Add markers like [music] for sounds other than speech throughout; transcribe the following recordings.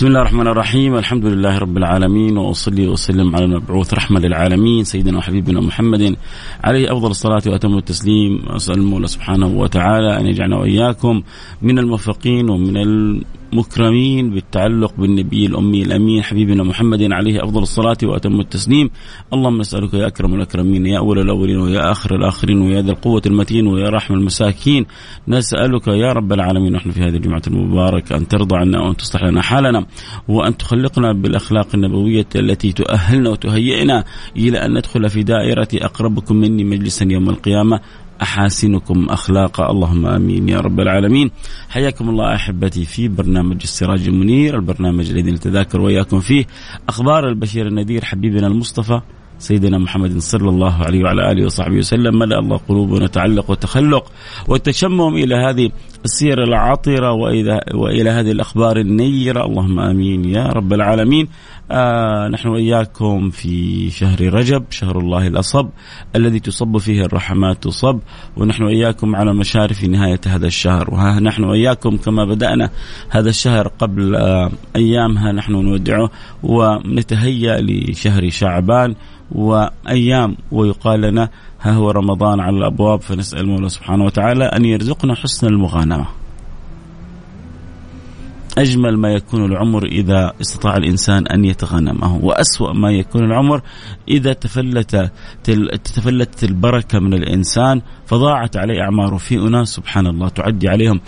بسم الله الرحمن الرحيم. الحمد لله رب العالمين وأصلي وأسلم على المبعوث رحمة للعالمين سيدنا وحبيبنا محمد. عليه أفضل الصلاة وأتم التسليم. أسأل المولى سبحانه وتعالى أن يجعلنا وإياكم من الموفقين ومن مكرمين بالتعلق بالنبي الأمي الأمين حبيبنا محمد عليه أفضل الصلاة وأتم التسليم. اللهم نسألك يا أكرم الأكرمين يا أول الأولين ويا آخر الآخرين ويا ذا القوة المتين ويا رحم المساكين. نسألك يا رب العالمين نحن في هذه الجمعة المباركة أن ترضى عنا وأن تصلح لنا حالنا وأن تخلقنا بالأخلاق النبوية التي تؤهلنا وتهيئنا إلى أن ندخل في دائرة أقربكم مني مجلسا يوم القيامة. أحاسنكم اخلاقا اللهم آمين يا رب العالمين. حياكم الله أحبتي في برنامج السراج المنير البرنامج الذي نتذاكر وإياكم فيه. أخبار البشير النذير حبيبنا المصطفى سيدنا محمد صلى الله عليه وعلى آله وصحبه وسلم. ملأ الله قلوبنا تعلق وتخلق والتشمم إلى هذه السير العطرة والى وإلى هذه الأخبار النيرة. اللهم آمين يا رب العالمين. آه نحن وإياكم في شهر رجب شهر الله الأصب الذي تصب فيه الرحمات تصب ونحن وإياكم على مشارف نهاية هذا الشهر وها نحن وإياكم كما بدأنا هذا الشهر قبل آه أيامها نحن نودعه ونتهيأ لشهر شعبان وأيام ويقال لنا ها هو رمضان على الأبواب فنسأل المولى سبحانه وتعالى أن يرزقنا حسن المغانمة. أجمل ما يكون العمر إذا استطاع الإنسان أن يتغنمه وأسوأ ما يكون العمر إذا تفلت تفلتت البركة من الإنسان فضاعت عليه أعماره. في أناس سبحان الله تعدي عليهم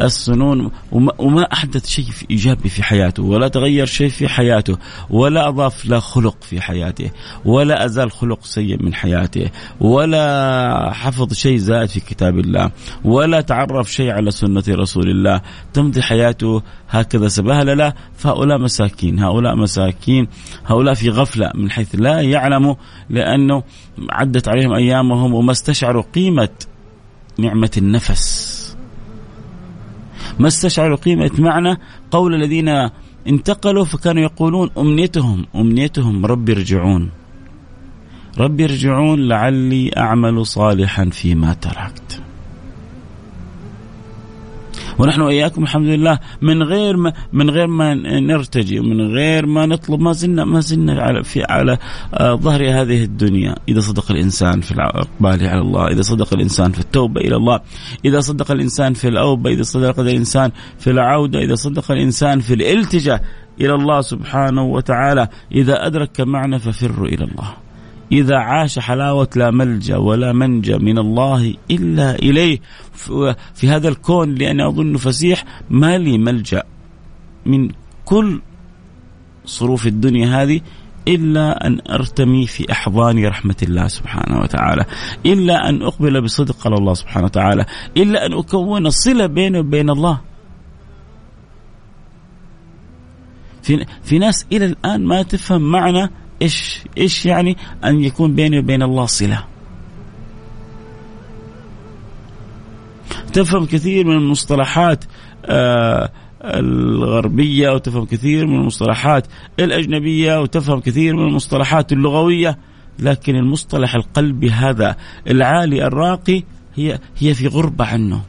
السنون وما أحدث شيء إيجابي في حياته ولا تغير شيء في حياته ولا أضاف لا خلق في حياته ولا أزال خلق سيء من حياته ولا حفظ شيء زائد في كتاب الله ولا تعرف شيء على سنة رسول الله. تمضي حياته حياته هكذا سبهلله فهؤلاء مساكين هؤلاء مساكين هؤلاء في غفلة من حيث لا يعلموا لأنه عدت عليهم أيامهم وما استشعروا قيمة نعمة النفس. ما استشعروا قيمة معنى قول الذين انتقلوا فكانوا يقولون أمنيتهم أمنيتهم ربي ارجعون. ربي ارجعون لعلي أعمل صالحا فيما تركت. ونحن وإياكم الحمد لله من غير ما من غير ما نرتجي ومن غير ما نطلب ما زلنا ما زلنا على في على آه، ظهر هذه الدنيا. إذا صدق الإنسان في الاقبال على الله إذا صدق الإنسان في التوبة إلى الله إذا صدق الإنسان في الأوبة إذا صدق الإنسان في العودة إذا صدق الإنسان في الالتجاء إلى الله سبحانه وتعالى إذا أدرك معنى ففروا إلى الله. إذا عاش حلاوة لا ملجأ ولا منجأ من الله إلا إليه. في هذا الكون لأني أظن فسيح ما لي ملجأ من كل صروف الدنيا هذه إلا أن أرتمي في أحضان رحمة الله سبحانه وتعالى إلا أن أقبل بصدق على الله سبحانه وتعالى إلا أن أكون صلة بيني وبين الله. في, في ناس إلى الآن ما تفهم معنى إيش إيش يعني أن يكون بيني وبين الله صلة؟ تفهم كثير من المصطلحات آه الغربية وتفهم كثير من المصطلحات الأجنبية وتفهم كثير من المصطلحات اللغوية لكن المصطلح القلبي هذا العالي الراقي هي هي في غربة عنه.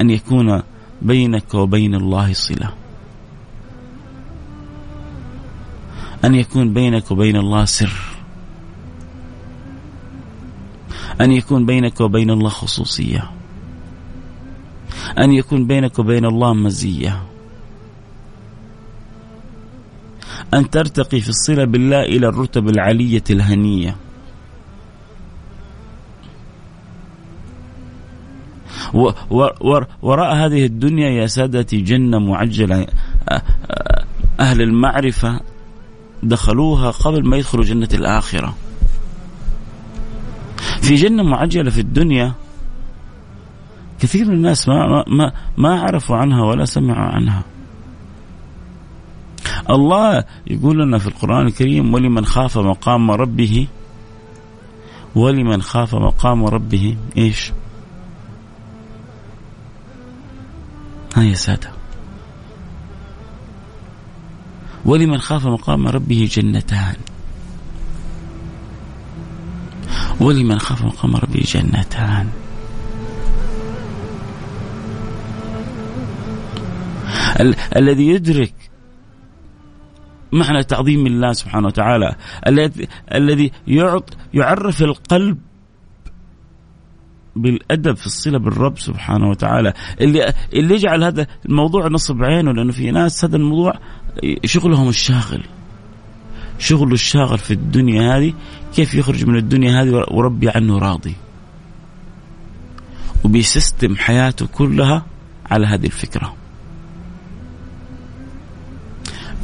أن يكون بينك وبين الله صلة. أن يكون بينك وبين الله سر. أن يكون بينك وبين الله خصوصية. أن يكون بينك وبين الله مزية. أن ترتقي في الصلة بالله إلى الرتب العلية الهنية. وراء هذه الدنيا يا سادتي جنة معجلة. أهل المعرفة دخلوها قبل ما يدخلوا جنة الآخرة في جنة معجلة في الدنيا كثير من الناس ما ما ما عرفوا عنها ولا سمعوا عنها. الله يقول لنا في القرآن الكريم ولمن خاف مقام ربه ولمن خاف مقام ربه إيش؟ ها يا سادة ولمن خاف مقام ربه جنتان. ولمن خاف مقام ربه جنتان. ال- الذي يدرك معنى تعظيم الله سبحانه وتعالى الذي الذي يعرف القلب بالأدب في الصلة بالرب سبحانه وتعالى. اللي اللي يجعل هذا الموضوع نصب عينه لأنه في ناس هذا الموضوع شغلهم الشاغل. شغله الشاغل في الدنيا هذه كيف يخرج من الدنيا هذه وربي عنه راضي. وبيسيستم حياته كلها على هذه الفكرة.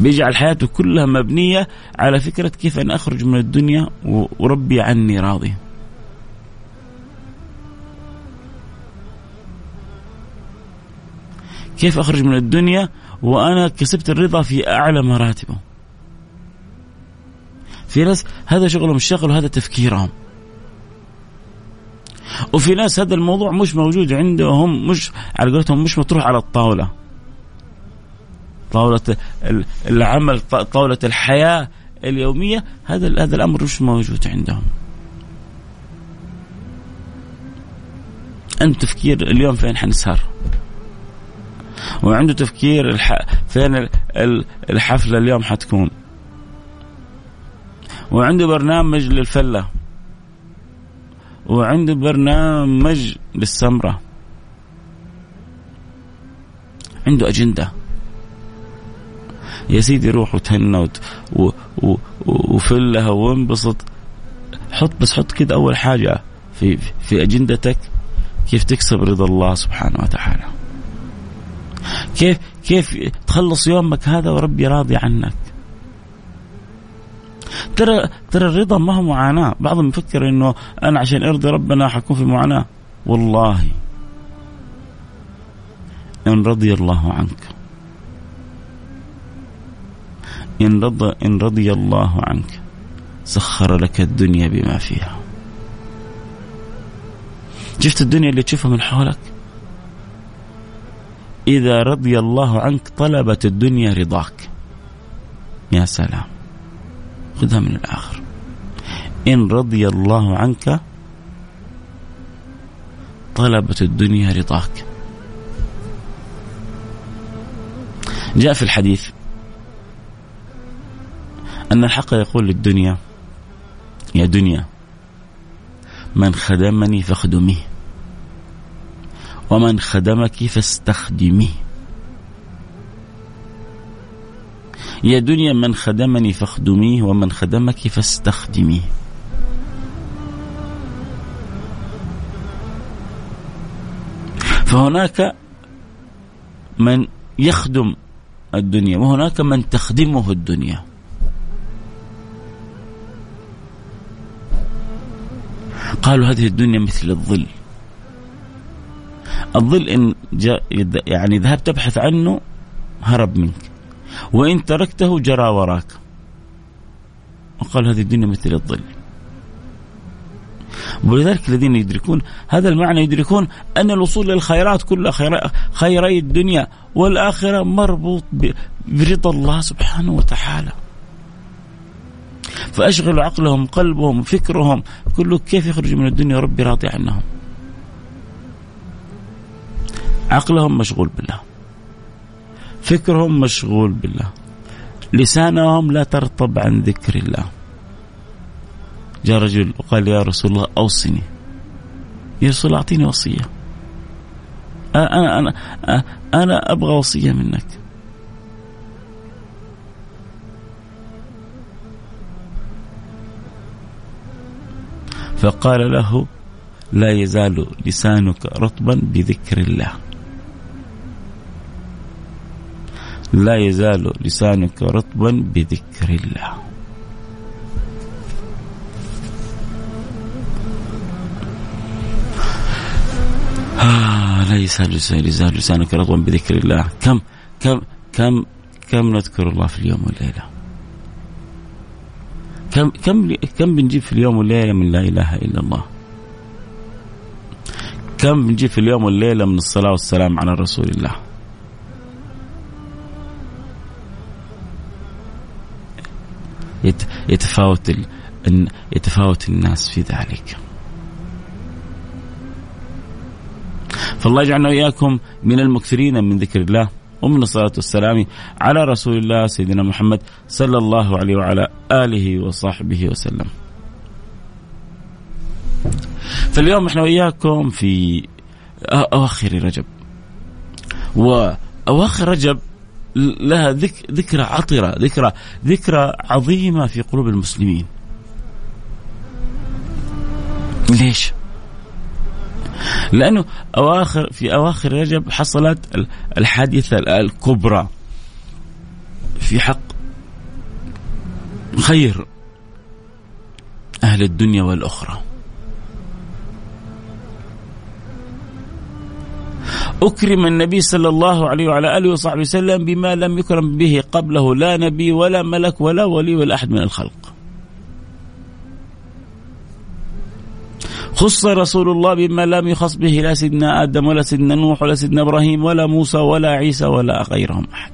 بيجعل حياته كلها مبنية على فكرة كيف أنا أخرج من الدنيا وربي عني راضي. كيف أخرج من الدنيا؟ وأنا كسبت الرضا في أعلى مراتبه. في ناس هذا شغلهم الشغل وهذا تفكيرهم. وفي ناس هذا الموضوع مش موجود عندهم مش على قولتهم مش مطروح على الطاولة. طاولة العمل طاولة الحياة اليومية هذا هذا الأمر مش موجود عندهم. أنت تفكير اليوم فين حنسهر؟ وعنده تفكير الح... فين الحفلة اليوم حتكون. وعنده برنامج للفلة. وعنده برنامج للسمرة. عنده أجندة. يا سيدي روح وتهنى وت... و... و... وفلها وانبسط. حط بس حط كده أول حاجة في في أجندتك كيف تكسب رضا الله سبحانه وتعالى. كيف كيف تخلص يومك هذا وربي راضي عنك. ترى ترى الرضا ما هو معاناة. بعضهم يفكر إنه أنا عشان أرضي ربنا حكون في معاناة. والله. إن رضي الله عنك. إن رضى إن رضي الله عنك. سخر لك الدنيا بما فيها. شفت الدنيا اللي تشوفها من حولك؟ إذا رضي الله عنك طلبت الدنيا رضاك. يا سلام. خذها من الآخر. إن رضي الله عنك طلبت الدنيا رضاك. جاء في الحديث أن الحق يقول للدنيا يا دنيا من خدمني فاخدميه. ومن خدمك فاستخدميه يا دنيا من خدمني فاخدميه ومن خدمك فاستخدميه. فهناك من يخدم الدنيا وهناك من تخدمه الدنيا. قالوا هذه الدنيا مثل الظل. الظل إن جاء يعني ذهبت تبحث عنه هرب منك. وإن تركته جرى وراك. وقال هذه الدنيا مثل الظل. ولذلك الذين يدركون هذا المعنى يدركون أن الوصول للخيرات كلها خيري الدنيا والآخرة مربوط برضا الله سبحانه وتعالى. فأشغلوا عقلهم قلبهم فكرهم. كله كيف يخرجوا من الدنيا ربي راضي عنهم. عقلهم مشغول بالله. فكرهم مشغول بالله. لسانهم لا ترطب عن ذكر الله. جاء رجل وقال يا رسول الله أوصني. يا رسول الله أعطيني وصية. أنا أنا أنا أبغى وصية منك. فقال له لا يزال لسانك رطبا بذكر الله. لا يزال لسانك رطبا بذكر الله. آه لا يزال يزال لسانك رطبا بذكر الله. كم كم كم كم نذكر الله في اليوم والليلة؟ كم كم كم بنجيب في اليوم والليلة من لا إله إلا الله؟ كم بنجيب في اليوم والليلة من الصلاة والسلام على رسول الله؟ يتفاوت يتفاوت الناس في ذلك. فالله يجعلنا وإياكم من المكثرين من ذكر الله ومن الصلاة والسلام على رسول الله سيدنا محمد صلى الله عليه وعلى آله وصحبه وسلم. فاليوم إحنا وإياكم في أواخر رجب. وأواخر رجب لها ذك ذكرى عطرة ذكرى ذكرى عظيمة في قلوب المسلمين. ليش؟ لأنه أواخر في أواخر رجب حصلت الحادثة الكبرى. في حق خير أهل الدنيا والأخرى. أكرم النبي صلى الله عليه وعلى آله وصحبه وسلم بما لم يكرم به قبله لا نبي ولا ملك ولا ولي ولا أحد من الخلق. خص رسول الله بما لم يخص به لا سيدنا آدم ولا سيدنا نوح ولا سيدنا إبراهيم ولا موسى ولا عيسى ولا غيرهم أحد.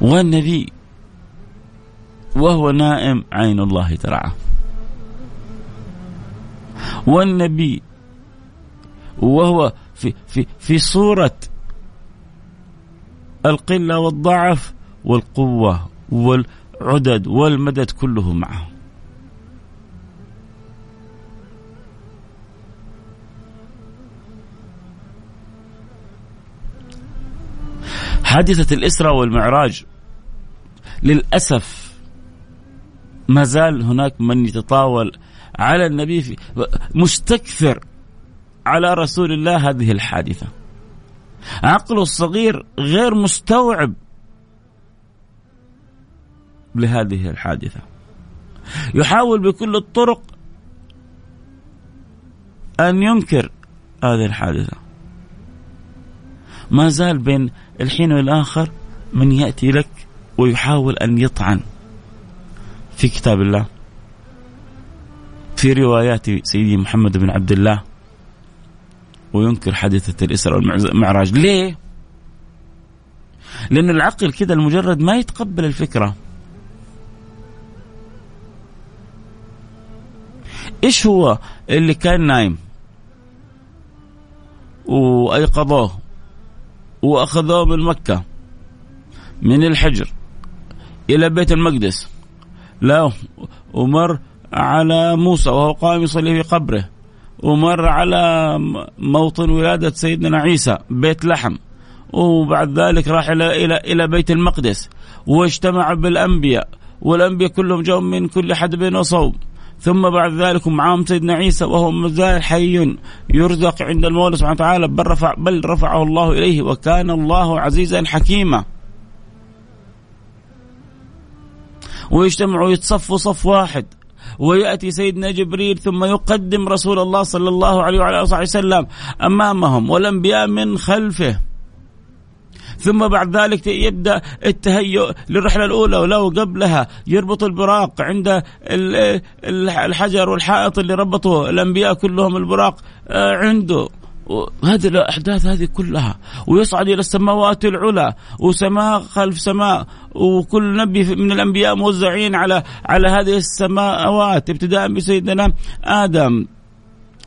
والنبي وهو نائم عين الله ترعاه. والنبي وهو في في في صورة القلة والضعف والقوة والعدد والمدد كله معه. حادثة الإسراء والمعراج للأسف ما زال هناك من يتطاول على النبي في مستكثر على رسول الله هذه الحادثة. عقله الصغير غير مستوعب لهذه الحادثة. يحاول بكل الطرق أن ينكر هذه الحادثة. ما زال بين الحين والآخر من يأتي لك ويحاول أن يطعن. في كتاب الله. في روايات سيدي محمد بن عبد الله. وينكر حادثة الإسراء والمعراج. ليه؟ لأن العقل كذا المجرد ما يتقبل الفكرة. إيش هو اللي كان نايم؟ وأيقظوه. وأخذوه من مكة. من الحجر. إلى بيت المقدس. لا ومر على موسى وهو قائم يصلي في قبره. ومر على موطن ولادة سيدنا عيسى بيت لحم. وبعد ذلك راح إلى إلى إلى بيت المقدس. واجتمع بالأنبياء والأنبياء كلهم جاءوا من كل حدب وصوب. ثم بعد ذلك معهم سيدنا عيسى وهو مازال حي يرزق عند المولى سبحانه وتعالى. بل رفع بل رفعه الله إليه وكان الله عزيزا حكيما. ويجتمعوا يتصفوا صف واحد. ويأتي سيدنا جبريل ثم يقدم رسول الله صلى الله عليه وعلى آله وسلم أمامهم والأنبياء من خلفه. ثم بعد ذلك يبدا التهيؤ للرحلة الأولى ولو قبلها. يربط البراق عند الحجر والحائط اللي ربطه الأنبياء كلهم البراق آه، عنده. هذه الأحداث هذه كلها ويصعد إلى السماوات العلى وسماء خلف سماء وكل نبي من الأنبياء موزعين على على هذه السماوات ابتداء بسيدنا آدم.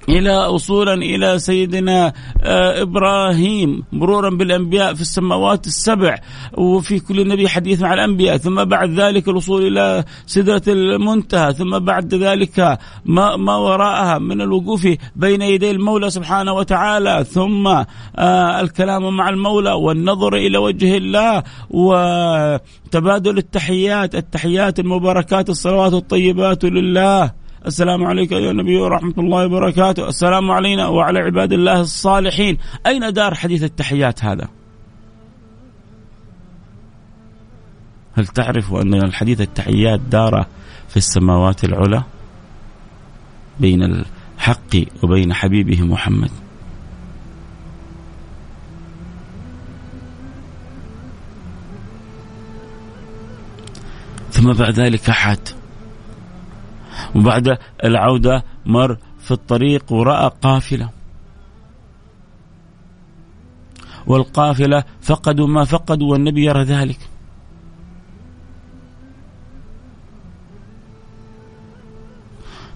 إلى وصولا إلى سيدنا آه، إبراهيم مرورا بالأنبياء في السماوات السبع وفي كل نبي حديث مع الأنبياء. ثم بعد ذلك الوصول إلى سدرة المنتهى. ثم بعد ذلك ما ما وراءها من الوقوف بين يدي المولى سبحانه وتعالى. ثم آه، الكلام مع المولى والنظر إلى وجه الله وتبادل التحيات التحيات المباركات الصلوات الطيبات لله. السلام عليك أيها النبي ورحمة الله وبركاته. السلام علينا وعلى عباد الله الصالحين. أين دار حديث التحيات هذا؟ هل تعرف أن الحديث التحيات دار في السماوات العلى بين الحق وبين حبيبه محمد؟ ثم بعد ذلك حات وبعد العودة مر في الطريق ورأى قافلة. والقافلة فقدوا ما فقدوا والنبي يرى ذلك.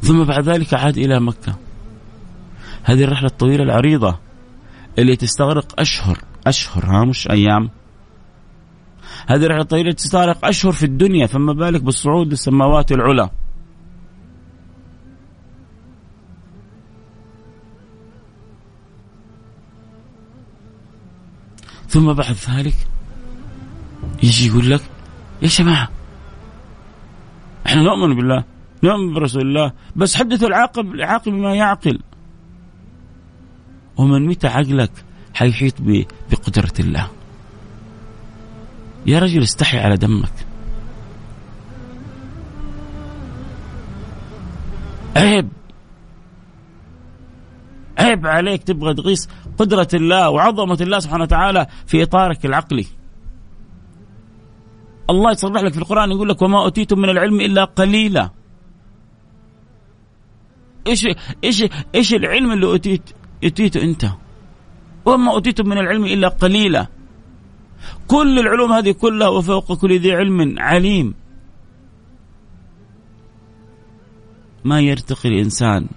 ثم بعد ذلك عاد إلى مكة. هذه الرحلة الطويلة العريضة اللي تستغرق أشهر أشهر ها مش أيام. هذه الرحلة الطويلة تستغرق أشهر في الدنيا فما بالك بالصعود للسماوات العلى. ثم بعد ذلك يجي يقول لك يا جماعة إحنا نؤمن بالله نؤمن برسول الله بس حدثوا العاقل العاقل بما يعقل. ومن متى عقلك حيحيط بقدرة الله؟ يا رجل استحي على دمك. عيب عيب عليك تبغى تقيس قدرة الله وعظمة الله سبحانه وتعالى في إطارك العقلي الله يصرح لك في القرآن يقول لك وما أوتيتم من العلم إلا قليلا إيش إيش إيش العلم اللي اوتيت أوتيته أنت؟ وما أوتيتم من العلم إلا قليلا. كل العلوم هذه كلها وفوق كل ذي علم عليم. ما يرتقي الإنسان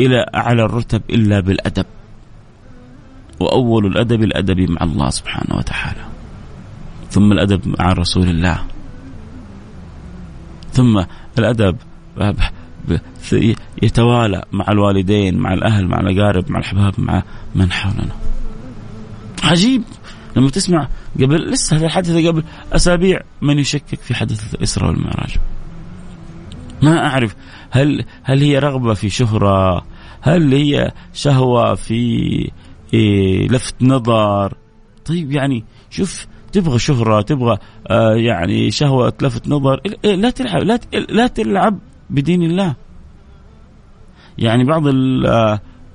إلى أعلى الرتب إلا بالأدب. وأول الأدب الأدب مع الله سبحانه وتعالى. ثم الأدب مع رسول الله. ثم الأدب يتوالى مع الوالدين مع الأهل مع الأقارب مع الأحباب مع من حولنا. عجيب لما تسمع قبل لسه هذا الحدث قبل أسابيع من يشكك في حدث الاسراء والمعراج. ما أعرف هل هل هي رغبة في شهرة هل هي شهوة في إيه لفت نظر. طيب يعني شوف تبغى شهرة تبغى آه يعني شهوة لفت نظر. إيه لا تلعب لا لا تلعب بدين الله. يعني بعض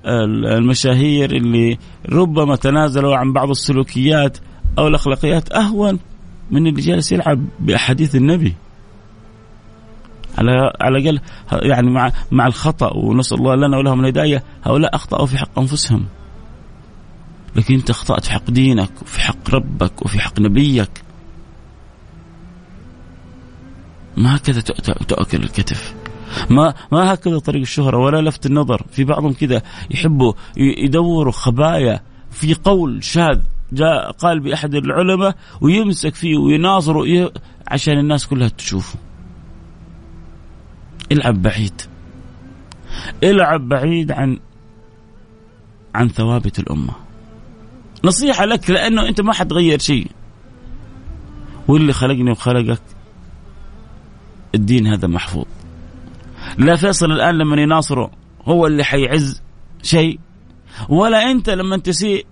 المشاهير اللي ربما تنازلوا عن بعض السلوكيات أو الأخلاقيات أهون من اللي جالس يلعب بأحاديث النبي. على على الأقل يعني مع مع الخطأ ونسأل الله لنا ولهم الهداية هؤلاء أخطأوا في حق أنفسهم. لكن انت اخطأت في حق دينك وفي حق ربك وفي حق نبيك. ما هكذا تؤكل الكتف. ما ما هكذا طريق الشهرة ولا لفت النظر. في بعضهم كذا يحبوا يدوروا خبايا في قول شاذ جاء قال بأحد العلماء ويمسك فيه ويناظره عشان الناس كلها تشوفه. العب بعيد. العب بعيد عن عن ثوابت الأمة. نصيحة لك لأنه أنت ما حتغير شيء. واللي خلقني وخلقك الدين هذا محفوظ. لا فيصل الآن لما يناصره هو اللي حيعز شيء ولا أنت لما تسيء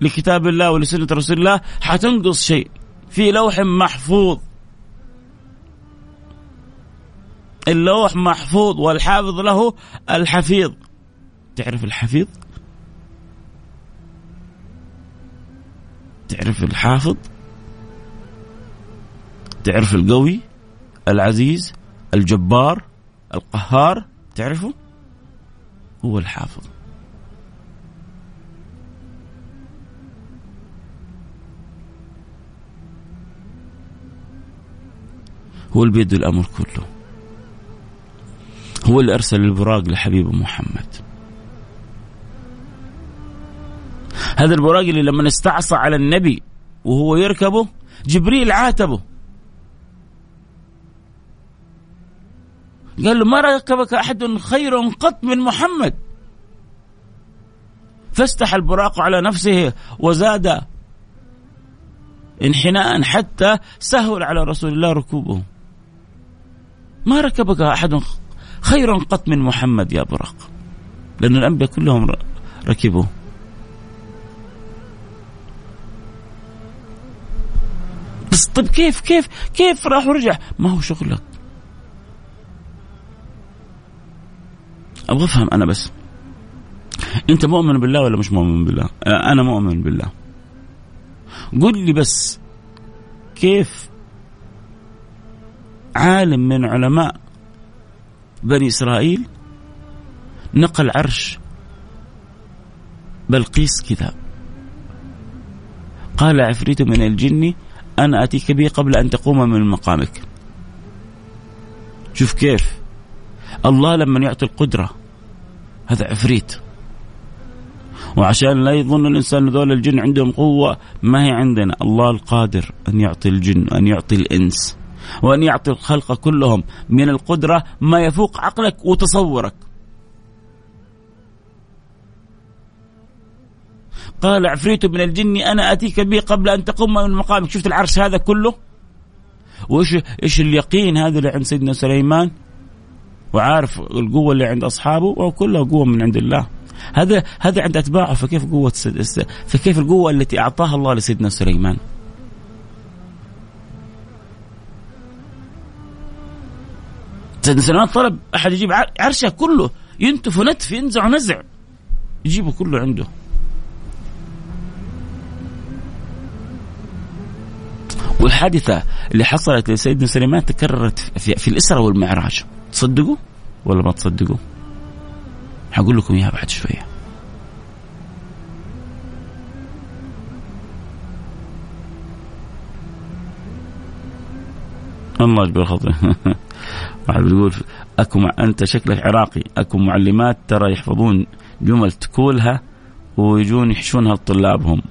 لكتاب الله ولسنة رسول الله حتنقص شيء. في لوح محفوظ. اللوح محفوظ والحافظ له الحفيظ. تعرف الحفيظ؟ تعرف الحافظ تعرف القوي العزيز الجبار القهار تعرفه؟ هو الحافظ. هو اللي الأمر كله. هو اللي ارسل البراق لحبيبه محمد. هذا البراق اللي لما استعصى على النبي وهو يركبه جبريل عاتبه. قال له ما ركبك أحد خير قط من محمد؟ فاستح البراق على نفسه وزاد انحناء حتى سهل على رسول الله ركوبه. ما ركبك أحد خير قط من محمد يا براق؟ لأن الأنبياء كلهم ركبوا بس طيب كيف كيف كيف راح ورجع؟ ما هو شغلك. أبغى أفهم أنا بس. أنت مؤمن بالله ولا مش مؤمن بالله؟ أنا مؤمن بالله. قل لي بس كيف عالم من علماء بني إسرائيل نقل عرش بلقيس كذا؟ قال عفريت من الجن أنا أتيك به قبل أن تقوم من مقامك. شوف كيف. الله لما يعطي القدرة هذا عفريت. وعشان لا يظن الإنسان ذول الجن عندهم قوة ما هي عندنا. الله القادر أن يعطي الجن وأن يعطي الإنس. وأن يعطي الخلق كلهم. من القدرة ما يفوق عقلك وتصورك. قال عفريت من الجن أنا أتيك به قبل أن تقوم من مقامك. شفت العرش هذا كله؟ وإيش إيش اليقين هذا اللي عند سيدنا سليمان؟ وعارف القوة اللي عند أصحابه وكلها قوة من عند الله. هذا هذا عند أتباعه فكيف قوة فكيف القوة التي أعطاها الله لسيدنا سليمان؟ سيدنا سليمان طلب أحد يجيب عرشه كله. ينتف ونتف ينزع ونزع. يجيبه كله عنده. والحادثة اللي حصلت لسيدنا سليمان تكررت في, في الإسرة والمعراج. تصدقوا ولا ما تصدقوا؟ حقول لكم إياها بعد شوية. الله يجبر خطي [laughs] واحد بيقول أكو أنت شكلك عراقي. أكو معلمات ترى يحفظون جمل تقولها ويجون يحشونها لطلابهم.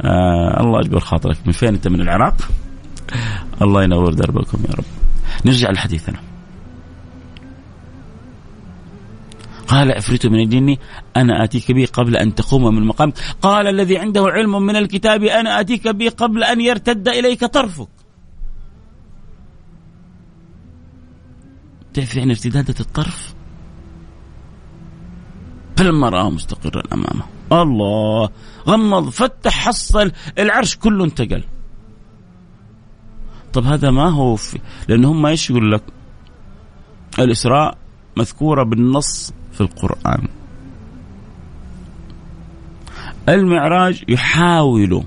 آه الله يجبر خاطرك. من فين انت؟ من العراق. الله ينور دربكم يا رب. نرجع لحديثنا. قال عفريت من الجن أنا آتيك به قبل أن تقوم من مقام قال الذي عنده علم من الكتاب أنا آتيك به قبل أن يرتد إليك طرفك. تعرف يعني ارتدادة الطرف؟ فلما رآه مستقرا أمامه. الله. غمض فتح حصل العرش كله انتقل. طب هذا ما هو في لأن هم إيش يقول لك. الإسراء مذكورة بالنص في القرآن. المعراج يحاول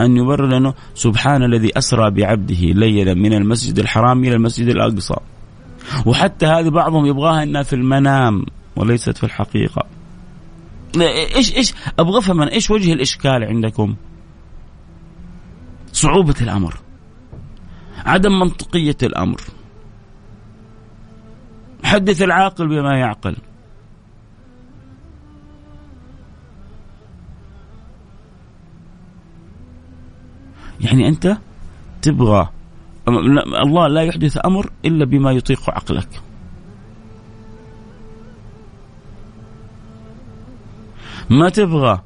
أن يبرر لأنه سبحان الذي أسرى بعبده ليلا من المسجد الحرام إلى المسجد الأقصى. وحتى هذه بعضهم يبغاها إنها في المنام وليست في الحقيقة. إيش إيش أبغى أفهم إيش وجه الإشكال عندكم؟ صعوبة الأمر عدم منطقية الأمر حدث العاقل بما يعقل يعني أنت تبغى الله لا يحدث أمر إلا بما يطيق عقلك. ما تبغى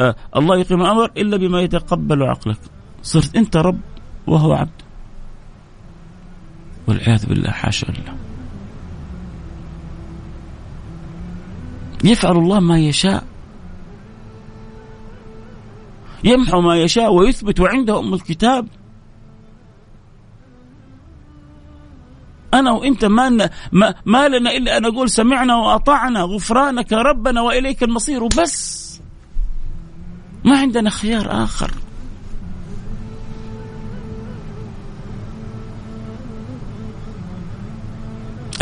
آه الله يقيم أمر إلا بما يتقبل عقلك. صرت أنت رب وهو عبد. والعياذ بالله حاشا لله. يفعل الله ما يشاء يمحو ما يشاء ويثبت وعنده أم الكتاب أنا وإنت ما ما, ما لنا إلا أن نقول سمعنا وأطعنا غفرانك ربنا وإليك المصير وبس. ما عندنا خيار آخر.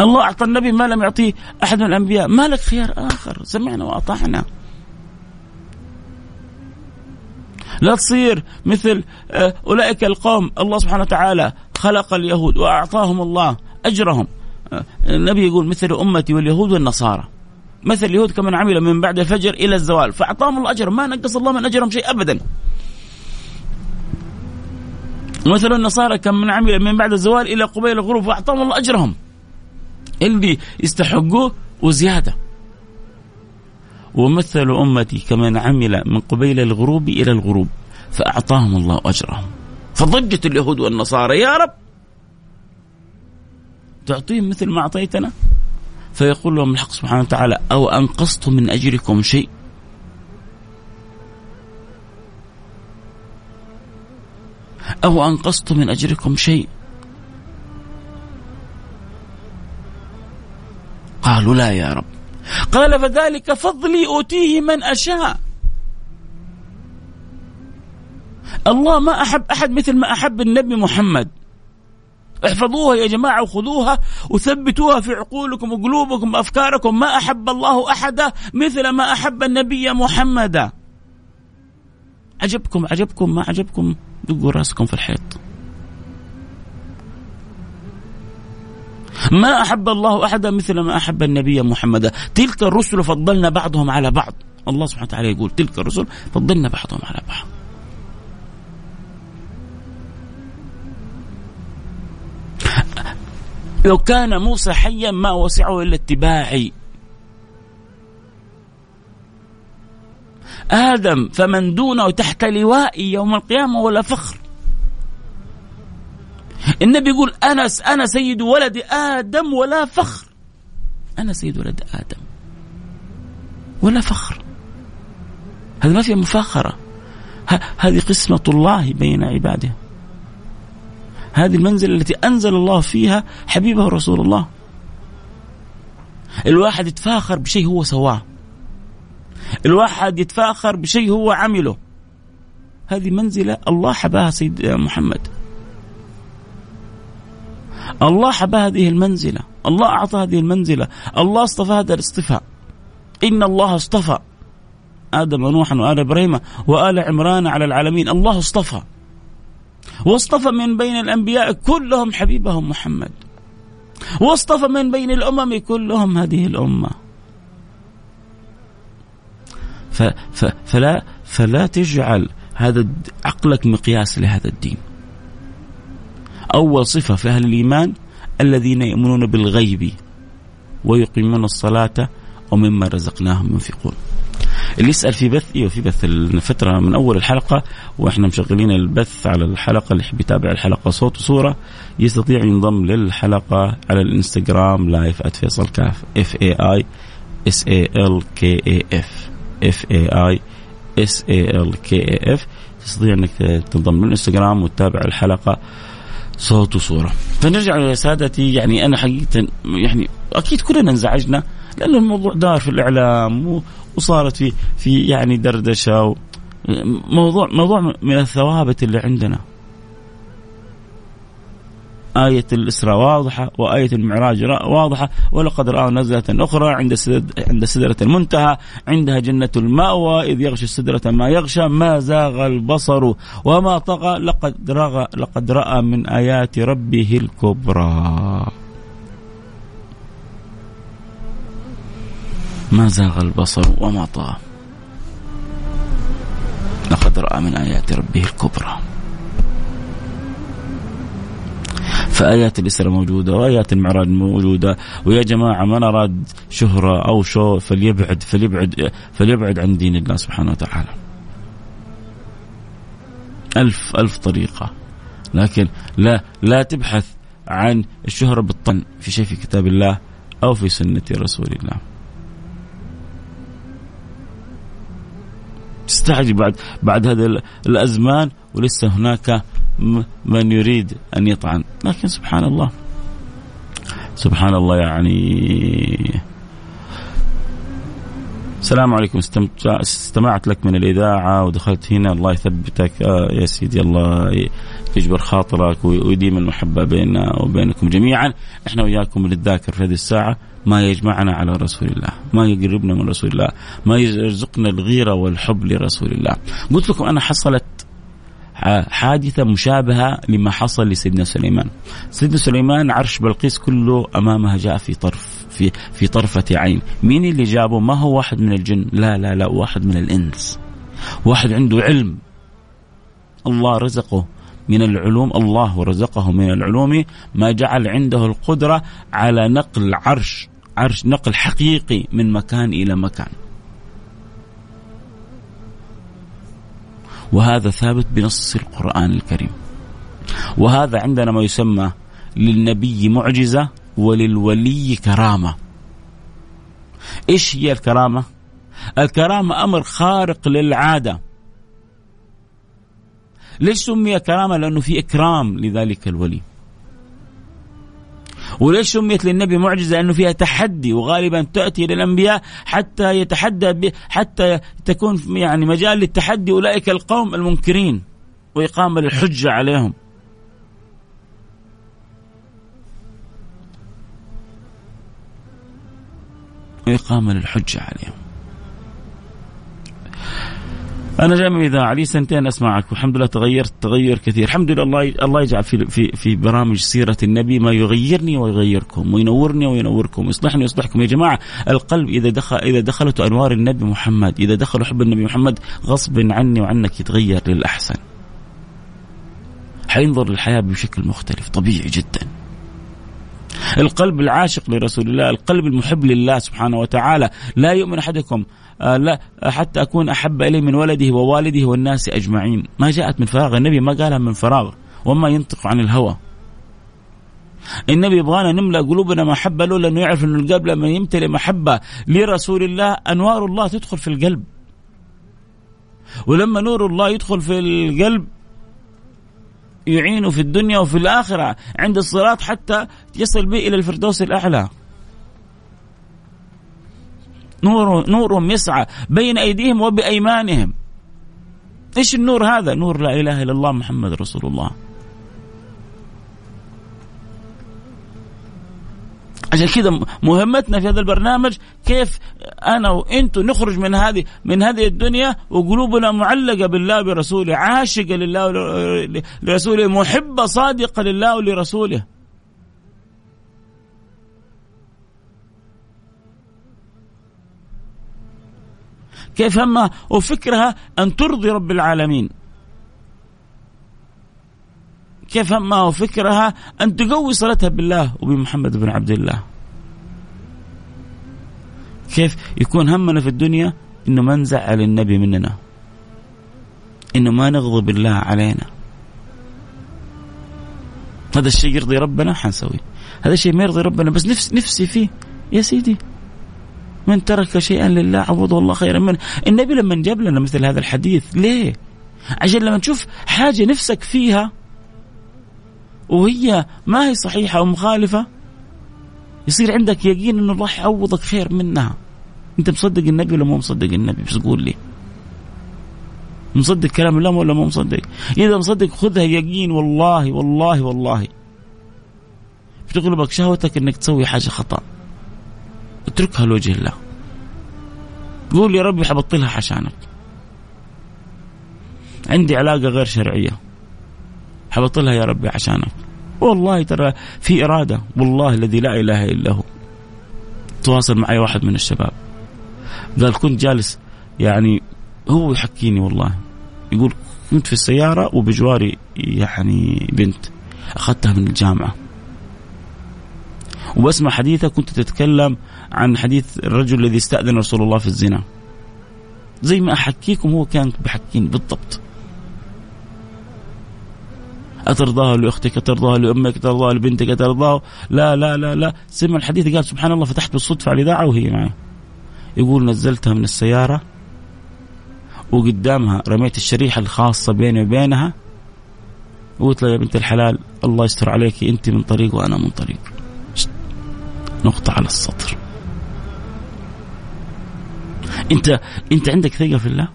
الله أعطى النبي ما لم يعطيه أحد من الأنبياء. ما لك خيار آخر؟ سمعنا وأطعنا. لا تصير مثل آه، أولئك القوم. الله سبحانه وتعالى خلق اليهود وأعطاهم الله. أجرهم. النبي يقول مثل أمتي واليهود والنصارى. مثل اليهود كمن عمل من بعد الفجر إلى الزوال. فأعطاهم الله اجر ما نقص الله من أجرهم شيء ابدا. مثل النصارى كم من عمل من بعد الزوال إلى قبيل الغروب. فأعطاهم الله أجرهم. اللي يستحقوه وزيادة. ومثل أمتي كمن عمل من قبيل الغروب إلى الغروب. فأعطاهم الله أجرهم. فضجت اليهود والنصارى. يا رب! تعطيهم مثل ما أعطيتنا؟ فيقول لهم الحق سبحانه وتعالى أو أنقصت من أجركم شيء؟ أو أنقصت من أجركم شيء؟ قالوا لا يا رب. قال فذلك فضلي أوتيه من أشاء. الله ما أحب أحد مثل ما أحب النبي محمد. احفظوها يا جماعة وخذوها وثبتوها في عقولكم وقلوبكم وأفكاركم. ما أحب الله أحدا مثل ما أحب النبي محمدا عجبكم عجبكم ما عجبكم؟ دقوا راسكم في الحيط. ما أحب الله أحدا مثل ما أحب النبي محمدا تلك الرسل فضلنا بعضهم على بعض. الله سبحانه وتعالى يقول تلك الرسل فضلنا بعضهم على بعض. لو كان موسى حيا ما وسعه إلا اتباعي. آدم فمن دونه تحت لوائي يوم القيامة ولا فخر. النبي يقول أنا أنا سيد ولد آدم ولا فخر. أنا سيد ولد آدم ولا فخر. هذا ما فيها مفاخرة. هذه قسمة الله بين عباده. هذه المنزلة التي أنزل الله فيها حبيبه رسول الله. الواحد يتفاخر بشيء هو سواه. الواحد يتفاخر بشيء هو عمله. هذه منزلة الله حباها سيد محمد. الله حبى هذه المنزلة. الله أعطى هذه المنزلة. الله اصطفى هذا الاصطفاء. إن الله اصطفى. آدم ونوحا وآل إبراهيم وآل عمران على العالمين. الله اصطفى. واصطفى من بين الأنبياء كلهم حبيبهم محمد. واصطفى من بين الأمم كلهم هذه الأمة. ف ف فلا فلا تجعل هذا عقلك مقياس لهذا الدين. أول صفة في أهل الإيمان الذين يؤمنون بالغيب ويقيمون الصلاة ومما رزقناهم ينفقون. اللي يسأل في بث إيوه في بث الفترة من أول الحلقة وإحنا مشغلين البث على الحلقة اللي يحب يتابع الحلقة صوت وصورة يستطيع ينضم للحلقة على الإنستغرام live @فيصل كاف F A I S A L K A F F A I S A L K A F تستطيع إنك تنضم للإنستغرام وتتابع الحلقة صوت وصورة. فنرجع يا سادتي يعني أنا حقيقة يعني أكيد كلنا انزعجنا لأن الموضوع دار في الإعلام وصارت في في يعني دردشة موضوع موضوع من الثوابت اللي عندنا. آية الإسراء واضحة وآية المعراج واضحة. ولقد رأى نزلة أخرى عند عند سدرة المنتهى. عندها جنة المأوى. إذ يغشى السدرة ما يغشى ما زاغ البصر وما طغى. لقد رغى لقد رأى من آيات ربه الكبرى. ما زاغ البصر وما طغى. لقد رأى من آيات ربه الكبرى. فآيات الإسراء موجودة وآيات المعراج موجودة. ويا جماعة من أراد شهرة أو شو فليبعد فليبعد فليبعد عن دين الله سبحانه وتعالى. ألف ألف طريقة. لكن لا لا تبحث عن الشهرة بالطن في شيء في كتاب الله أو في سنة رسول الله. تستعجب بعد بعد هذه الأزمان ولسه هناك من يريد أن يطعن. لكن سبحان الله. سبحان الله يعني. السلام عليكم. استمعت لك من الإذاعة ودخلت هنا. الله يثبتك. آه يا سيدي الله يجبر خاطرك ويديم المحبة بيننا وبينكم جميعا. إحنا وياكم نتذاكر في هذه الساعة. ما يجمعنا على رسول الله ما يقربنا من رسول الله ما يرزقنا الغيرة والحب لرسول الله. قلت لكم أنا حصلت حادثة مشابهة لما حصل لسيدنا سليمان. سيدنا سليمان عرش بلقيس كله أمامها جاء في طرف في في طرفة عين. مين اللي جابه؟ ما هو واحد من الجن؟ لا لا لا واحد من الإنس. واحد عنده علم. الله رزقه من العلوم الله رزقه من العلوم ما جعل عنده القدرة على نقل عرش عرش نقل حقيقي من مكان إلى مكان. وهذا ثابت بنص القرآن الكريم. وهذا عندنا ما يسمى للنبي معجزة وللولي كرامة. إيش هي الكرامة؟ الكرامة أمر خارق للعادة. ليش سمي كرامة؟ لأنه في إكرام لذلك الولي. وليش سميت للنبي معجزة لأنه فيها تحدي وغالبا تأتي للأنبياء حتى يتحدى حتى تكون يعني مجال للتحدي أولئك القوم المنكرين وإقامة الحجة عليهم. وإقامة للحجة عليهم. أنا جاي من الاذاعه لي سنتين أسمعك. والحمد لله تغيرت تغير كثير. الحمد لله الله الله يجعل في في في برامج سيرة النبي ما يغيرني ويغيركم وينورني وينوركم. ويصلحني ويصلحكم يا جماعة القلب إذا دخل إذا دخلت أنوار النبي محمد إذا دخل حب النبي محمد غصب عني وعنك يتغير للأحسن. حينظر للحياة بشكل مختلف طبيعي جدا. القلب العاشق لرسول الله القلب المحب لله سبحانه وتعالى. لا يؤمن أحدكم لا حتى أكون أحب إليه من ولده ووالده والناس أجمعين ما جاءت من فراغ النبي ما قالها من فراغ وما ينطق عن الهوى النبي يبغانا نملأ قلوبنا محبة له لأنه يعرف انه القلب لما يمتلئ محبة لرسول الله أنوار الله تدخل في القلب. ولما نور الله يدخل في القلب يعينه في الدنيا وفي الآخرة عند الصراط حتى يصل به إلى الفردوس الأعلى. نور نورهم يسعى بين أيديهم وبأيمانهم. إيش النور هذا؟ نور لا إله إلا الله محمد رسول الله. عشان كذا مهمتنا في هذا البرنامج كيف أنا وأنتم نخرج من هذه من هذه الدنيا وقلوبنا معلقة بالله برسوله عاشقة لله ولرسوله محبة صادقة لله ولرسوله. كيف همها وفكرها أن ترضي رب العالمين. كيف همها وفكرها أن تقوي صلتها بالله وبمحمد بن عبد الله. كيف؟ يكون همنا في الدنيا إنه ما نزعل النبي مننا. إنه ما نغضب الله علينا. هذا الشيء يرضي ربنا؟ حنسويه. هذا الشيء ما يرضي ربنا بس نفس نفسي فيه. يا سيدي. من ترك شيئا لله عوضه الله خيرا منه. النبي لما جاب لنا مثل هذا الحديث ليه؟ عشان لما تشوف حاجة نفسك فيها وهي ما هي صحيحة أو مخالفة يصير عندك يقين أن الله يعوضك خير منها. أنت مصدق النبي ولا مو مصدق النبي؟ بس قول لي. مصدق كلام الله ولا مو مصدق؟ إذا مصدق خذها يقين والله والله والله. بتغلبك شهوتك أنك تسوي حاجة خطأ. اتركها لوجه الله. قول يا ربي حبطلها عشانك. عندي علاقة غير شرعية. حبطلها يا ربي عشانك. والله ترى في إرادة. والله الذي لا إله إلا هو. تواصل معي واحد من الشباب. قال كنت جالس يعني هو يحكيني والله. يقول كنت في السيارة وبجواري يعني بنت. أخذتها من الجامعة. وبسمع حديثة كنت تتكلم عن حديث الرجل الذي استأذن رسول الله في الزنا. زي ما أحكيكم هو كان بحكيني بالضبط. أترضاه لأختك أترضاه لأمك أترضاه لبنتك أترضاه لا لا لا لا. سمع الحديث قال سبحان الله فتحت بالصدفة على الإذاعة وهي معي. يقول نزلتها من السيارة وقدامها رميت الشريحة الخاصة بيني وبينها وقلت لها يا بنت الحلال الله يستر عليك أنت من طريق وأنا من طريق. نقطة على السطر. أنت أنت عندك ثقة في الله؟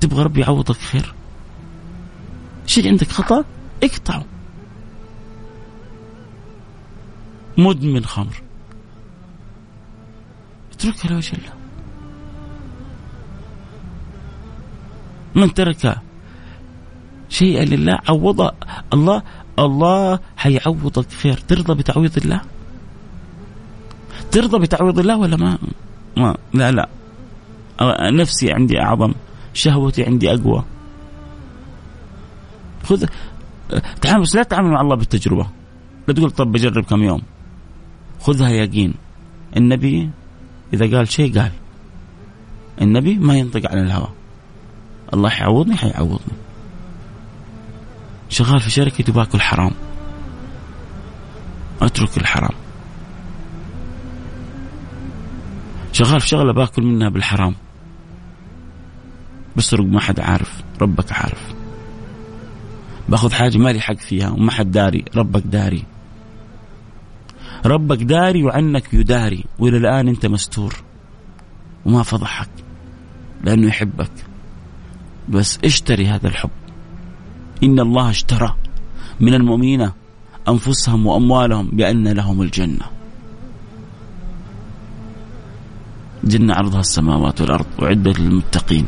تبغى ربي يعوضك خير؟ شيء عندك خطأ؟ اقطعه. مدمن خمر اتركها لوجه الله. من ترك شيئا لله عوض الله الله حيعوضك خير. ترضى بتعويض الله؟ ترضى بتعويض الله ولا ما, ما لا لا. نفسي عندي أعظم شهوتي عندي أقوى. خذ تعامل لا تتعامل مع الله بالتجربة. لا تقول طب بجرب كم يوم. خذها يقين. النبي إذا قال شيء قال. النبي ما ينطق عن الهوى. الله حيعوضني حيعوضني. شغال في شركة باكل حرام. أترك الحرام. شغال في شغلة باكل منها بالحرام. بسرق ما حد عارف ربك عارف. باخذ حاجة مالي حق فيها وما حد داري ربك داري. ربك داري وعنك يداري وإلى الآن أنت مستور. وما فضحك لأنه يحبك. بس اشتري هذا الحب. إن الله اشترى من المؤمنين أنفسهم وأموالهم بأن لهم الجنة. جنة عرضها السماوات والأرض وعدة للمتقين.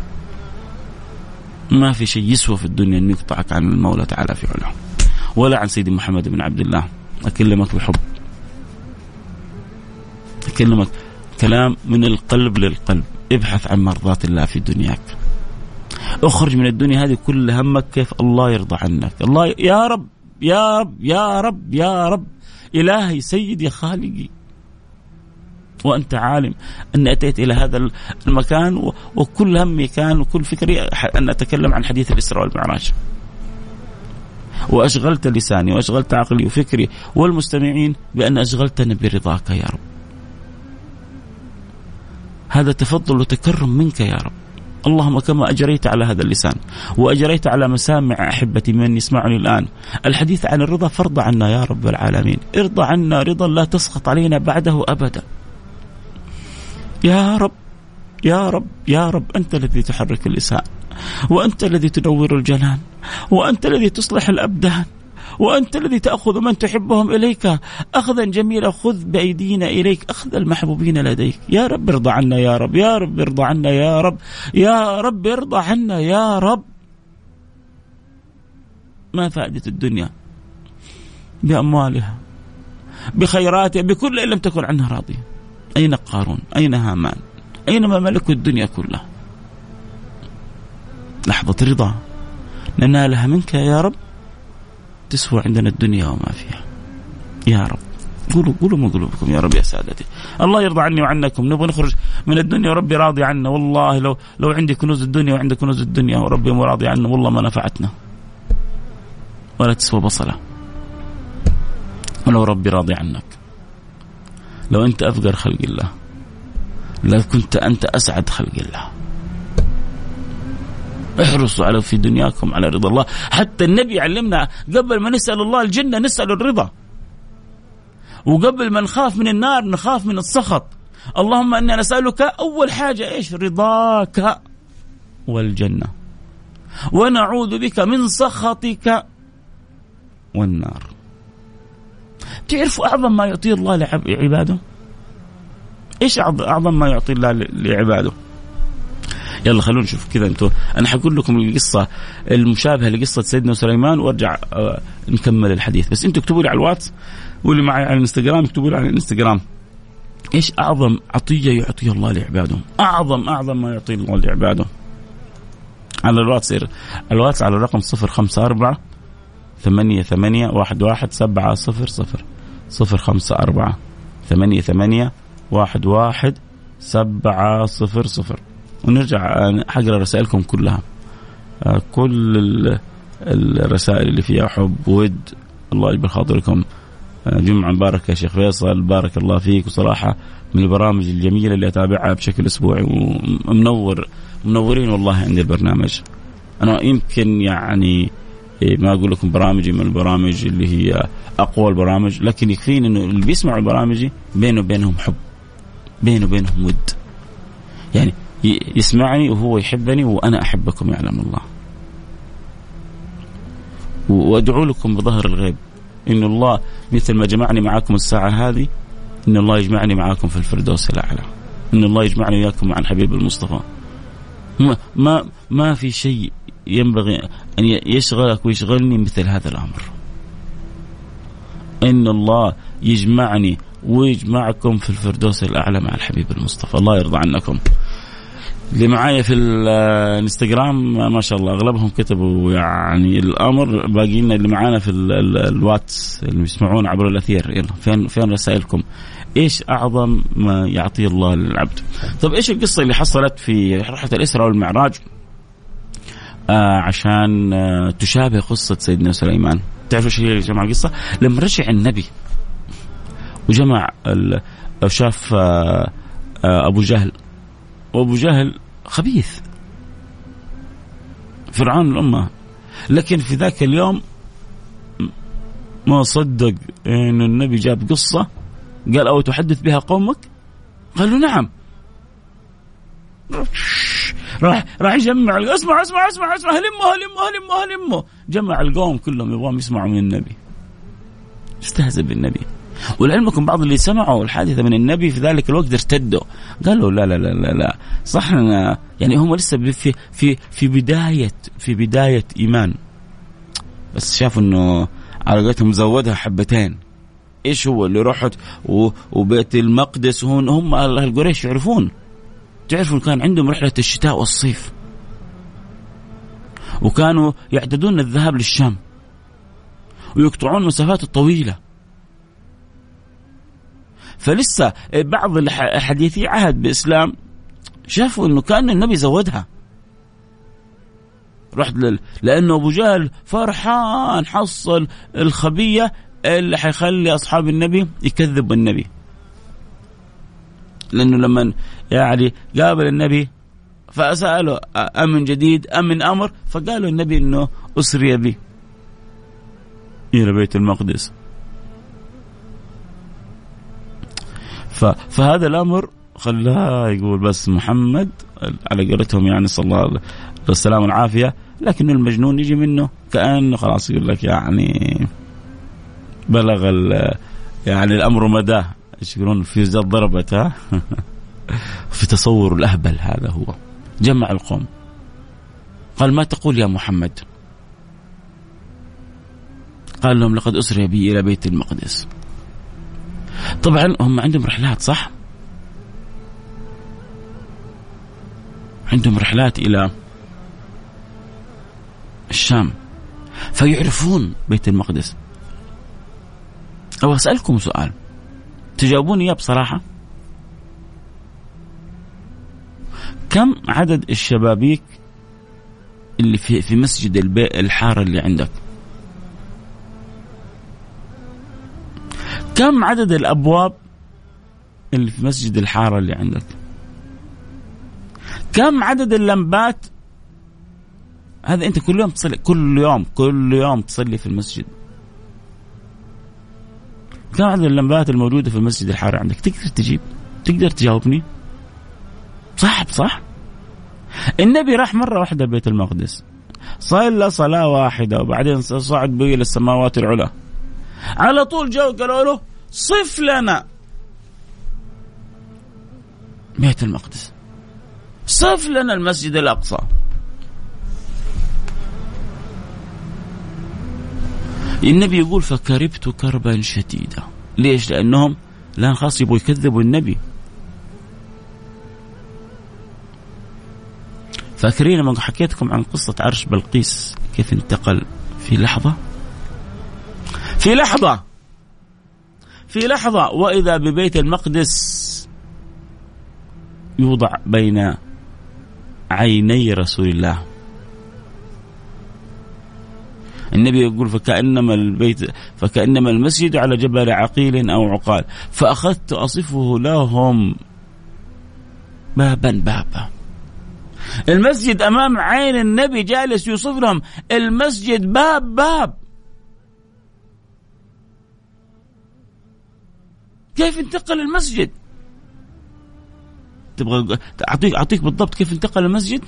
ما في شيء يسوى في الدنيا أن يقطعك عن المولى تعالى في علاه ولا عن سيدي محمد بن عبد الله. أكلمك بحب. أكلمك. كلام من القلب للقلب. ابحث عن مرضات الله في دنياك. اخرج من الدنيا هذه كل همك كيف الله يرضى عنك. الله يا رب يا رب يا رب يا رب. إلهي سيدي خالقي. وأنت عالم أني أتيت إلى هذا المكان وكل همي كان وكل فكري أن أتكلم عن حديث الإسراء والمعراج. وأشغلت لساني وأشغلت عقلي وفكري والمستمعين بأن أشغلتنا برضاك يا رب. هذا تفضل وتكرم منك يا رب. اللهم كما أجريت على هذا اللسان وأجريت على مسامع أحبتي من يسمعني الآن. الحديث عن الرضا فرض عنا يا رب العالمين. ارضى عنا رضا لا تسخط علينا بعده أبدا. يا رب يا رب يا رب أنت الذي تحرك اللسان وأنت الذي تنور الجنان وأنت الذي تصلح الأبدان وأنت الذي تأخذ من تحبهم إليك. أخذا جميلا خذ بأيدينا إليك أخذ المحبوبين لديك. يا رب ارضى عنا يا رب يا رب ارضى عنا يا رب يا رب ارضى عنا يا رب. ما فائدة الدنيا بأموالها بخيراتها بكل إن لم تكن عنها راضية. أين قارون؟ أين هامان؟ أين ما ملك الدنيا كلها لحظة رضا ننالها منك يا رب. تسوى عندنا الدنيا وما فيها. يا رب. قولوا قولوا من قلوبكم يا رب يا سادتي. الله يرضى عني وعنكم. نبغى نخرج من الدنيا. وربي راضي عنا. والله لو لو عندي كنوز الدنيا وعندك كنوز الدنيا وربي مو راضي عنا والله ما نفعتنا. ولا تسوى بصلة. ولو ربي راضي عنك. لو أنت أفقر خلق الله لو كنت أنت أسعد خلق الله. احرصوا على في دنياكم على رضا الله. حتى النبي علمنا قبل ما نسأل الله الجنة نسأل الرضا. وقبل ما نخاف من النار نخاف من السخط. اللهم أنا نسالك أول حاجة إيش؟ رضاك والجنة. ونعوذ بك من سخطك والنار. تعرفوا أعظم ما يعطيه الله لعباده؟ إيش أعظم ما يعطي الله لعباده؟ يلا خلونا نشوف كذا أنتم أنا حقول لكم القصة المشابهة لقصة سيدنا سليمان وأرجع آه، نكمل الحديث. بس أنتم اكتبوا لي على الواتس واللي معي على الإنستغرام اكتبوا لي على الإنستغرام. إيش أعظم عطية يعطيها الله لعباده؟ اعظم أعظم ما يعطيه الله لعباده. على الواتس الواتس على الرقم 054 ثمانية ثمانية واحد واحد سبعة صفر صفر. صفر خمسة أربعة ثمانية ثمانية واحد واحد سبعة صفر صفر. ونرجع حقرأ رسائلكم كلها. آه، كل الرسائل اللي فيها حب ود الله يجبر خاطركم. آه، جمعة مباركة يا شيخ فيصل بارك الله فيك. وصراحة من البرامج الجميلة اللي أتابعها بشكل أسبوعي ومنور منورين والله عندي البرنامج. أنا يمكن يعني ما أقول لكم برامجي من البرامج اللي هي أقوى البرامج لكن يكفيني أنه اللي بيسمعوا برامجي بينه وبينهم حب بينه وبينهم ود. يعني يسمعني وهو يحبني وأنا أحبكم يعلم الله. وأدعو لكم بظهر الغيب. إن الله مثل ما جمعني معكم الساعة هذه إن الله يجمعني معكم في الفردوس الأعلى. إن الله يجمعني وياكم مع الحبيب المصطفى. ما ما, ما في شيء ينبغي أن يشغلك ويشغلني مثل هذا الأمر إن الله يجمعني ويجمعكم في الفردوس الأعلى مع الحبيب المصطفى الله يرضى عنكم اللي معايا في الانستغرام ما شاء الله أغلبهم كتبوا يعني الأمر باقي لنا اللي معانا في الواتس اللي يسمعون عبر الأثير يلا فين فين رسائلكم؟ إيش أعظم ما يعطيه الله للعبد؟ طيب إيش القصة اللي حصلت في رحلة الإسراء والمعراج؟ آه عشان آه تشابه قصة سيدنا سليمان، تعرفوا إيش هي يا جماعة القصة؟ لما رجع النبي وجمع شاف آه أبو جهل. وأبو جهل خبيث. فرعون الأمة. لكن في ذاك اليوم ما صدق إن النبي جاب قصة قال أو تحدث بها قومك؟ قالوا نعم. راح راح يجمع اسمع اسمع اسمع اسمع هلموا هلموا هلموا هلموا جمع القوم كلهم يبغون يسمعوا من النبي. استهزأ بالنبي. ولعلمكم بعض اللي سمعوا الحادثة من النبي في ذلك الوقت ارتدوا. قالوا لا لا لا لا, لا. صح يعني هم لسه في في في بداية في بداية إيمان. بس شافوا إنه على قولتهم زودها حبتين. إيش هو اللي رحت وبيت المقدس هون؟ هم أهل قريش يعرفون. تعرفوا كان عندهم رحلة الشتاء والصيف. وكانوا يعتدون الذهاب للشام. ويقطعون المسافات الطويله فلسه بعض الحديثي عهد بإسلام شافوا إنه كان النبي زودها. رحت لل... لأنه أبو جهل فرحان حصل الخبية اللي حيخلي أصحاب النبي يكذبوا النبي. لأنه لما يعني قابل النبي فساله أمن جديد ام من أمر؟ فقالوا النبي إنه أسري بي إلى بيت المقدس. فهذا الأمر خلاه يقول بس محمد على قولتهم يعني صلى الله عليه والسلام والعافية لكن المجنون يجي منه كأنه خلاص يقول لك يعني بلغ يعني الأمر مداه. إيش يقولون في زاد ضربت ها في تصور الأهبل هذا هو. جمع القوم. قال ما تقول يا محمد؟ قال لهم لقد أسري بي إلى بيت المقدس. طبعا هم عندهم رحلات صح؟ عندهم رحلات إلى الشام. فيعرفون بيت المقدس. أو أسألكم سؤال. تجاوبوني إياه بصراحة. كم عدد الشبابيك اللي في في مسجد الحارة اللي عندك؟ كم عدد الأبواب اللي في مسجد الحارة اللي عندك؟ كم عدد اللمبات؟ هذا أنت كل يوم تصلي كل يوم كل يوم تصلي في المسجد. عدد اللمبات الموجودة في المسجد الحار عندك تقدر تجيب تقدر تجاوبني؟ صح صح؟ النبي راح مرة واحدة بيت المقدس صلى صلاة واحدة وبعدين صعد به إلى السماوات العلى. على طول جو قالوا له صف لنا. بيت المقدس. صف لنا المسجد الأقصى. النبي يقول فكربت كربا شديدا. ليش؟ لأنهم الآن خلاص يبغوا يكذبوا النبي. فاكرين لما حكيت لكم عن قصة عرش بلقيس؟ كيف انتقل؟ في لحظة؟ في لحظة! في لحظة! وإذا ببيت المقدس يوضع بين عيني رسول الله. النبي يقول فكأنما البيت فكأنما المسجد على جبل عقيل أو عقال. فأخذت أصفه لهم بابا بابا. المسجد أمام عين النبي جالس يوصف لهم. المسجد باب باب. كيف انتقل المسجد؟ تبغى اعطيك أعطيك بالضبط كيف انتقل المسجد؟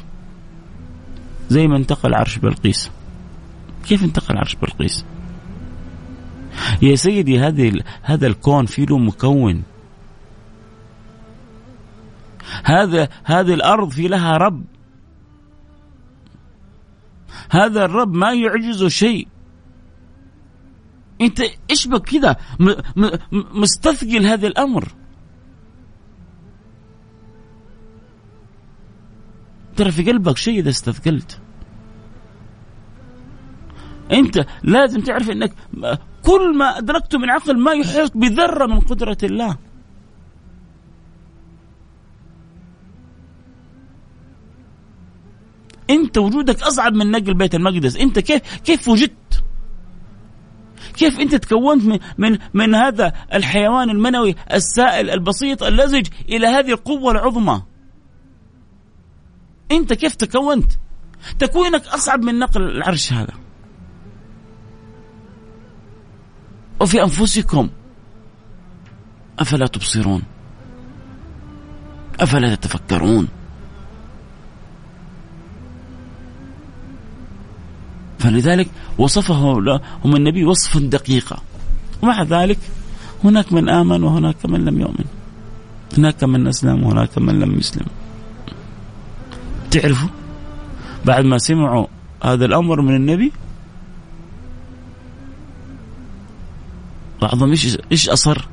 زي ما انتقل عرش بلقيس. كيف انتقل عرش بلقيس؟ يا سيدي هذه هذا الكون فيه له مكون. هذا هذه الأرض في لها رب. هذا الرب ما يعجزه شيء. أنت إيش بك كذا مستثقل هذا الأمر. ترى في قلبك شيء إذا استثقلت. انت لازم تعرف انك كل ما ادركته من عقل ما يحيط بذرة من قدرة الله. انت وجودك أصعب من نقل بيت المقدس. انت كيف كيف وجدت؟ كيف انت تكونت من من من هذا الحيوان المنوي السائل البسيط اللزج إلى هذه القوة العظمى؟ انت كيف تكونت؟ تكوينك أصعب من نقل العرش هذا. وفي أنفسكم. أفلا تبصرون؟ أفلا تتفكرون؟ فلذلك وصفه لهم النبي وصفا دقيقا. ومع ذلك هناك من آمن وهناك من لم يؤمن. هناك من أسلم وهناك من لم يسلم. تعرفوا؟ بعد ما سمعوا هذا الأمر من النبي بعضهم إيش إيش أصر؟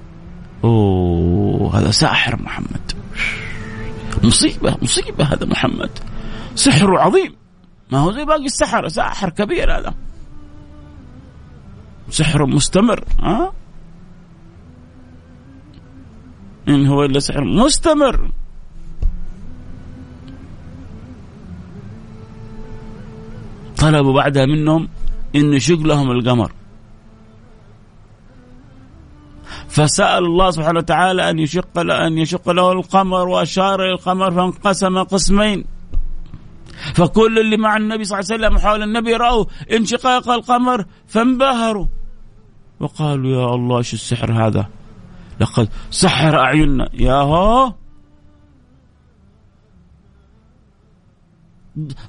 أوه هذا ساحر محمد. مصيبة مصيبة هذا محمد. سحر عظيم. ما هو زي باقي السحر ساحر كبير هذا. سحر مستمر ها؟ إن هو إلا سحر مستمر. طلبوا بعدها منهم أن يشق لهم القمر. فسأل الله سبحانه وتعالى أن يشق أن يشق له القمر وأشار إلى القمر فانقسم قسمين. فكل اللي مع النبي صلى الله عليه وسلم حول النبي رأوا انشقاق القمر فانبهروا. وقالوا يا الله إيش السحر هذا؟ لقد سحر أعيننا. يا هو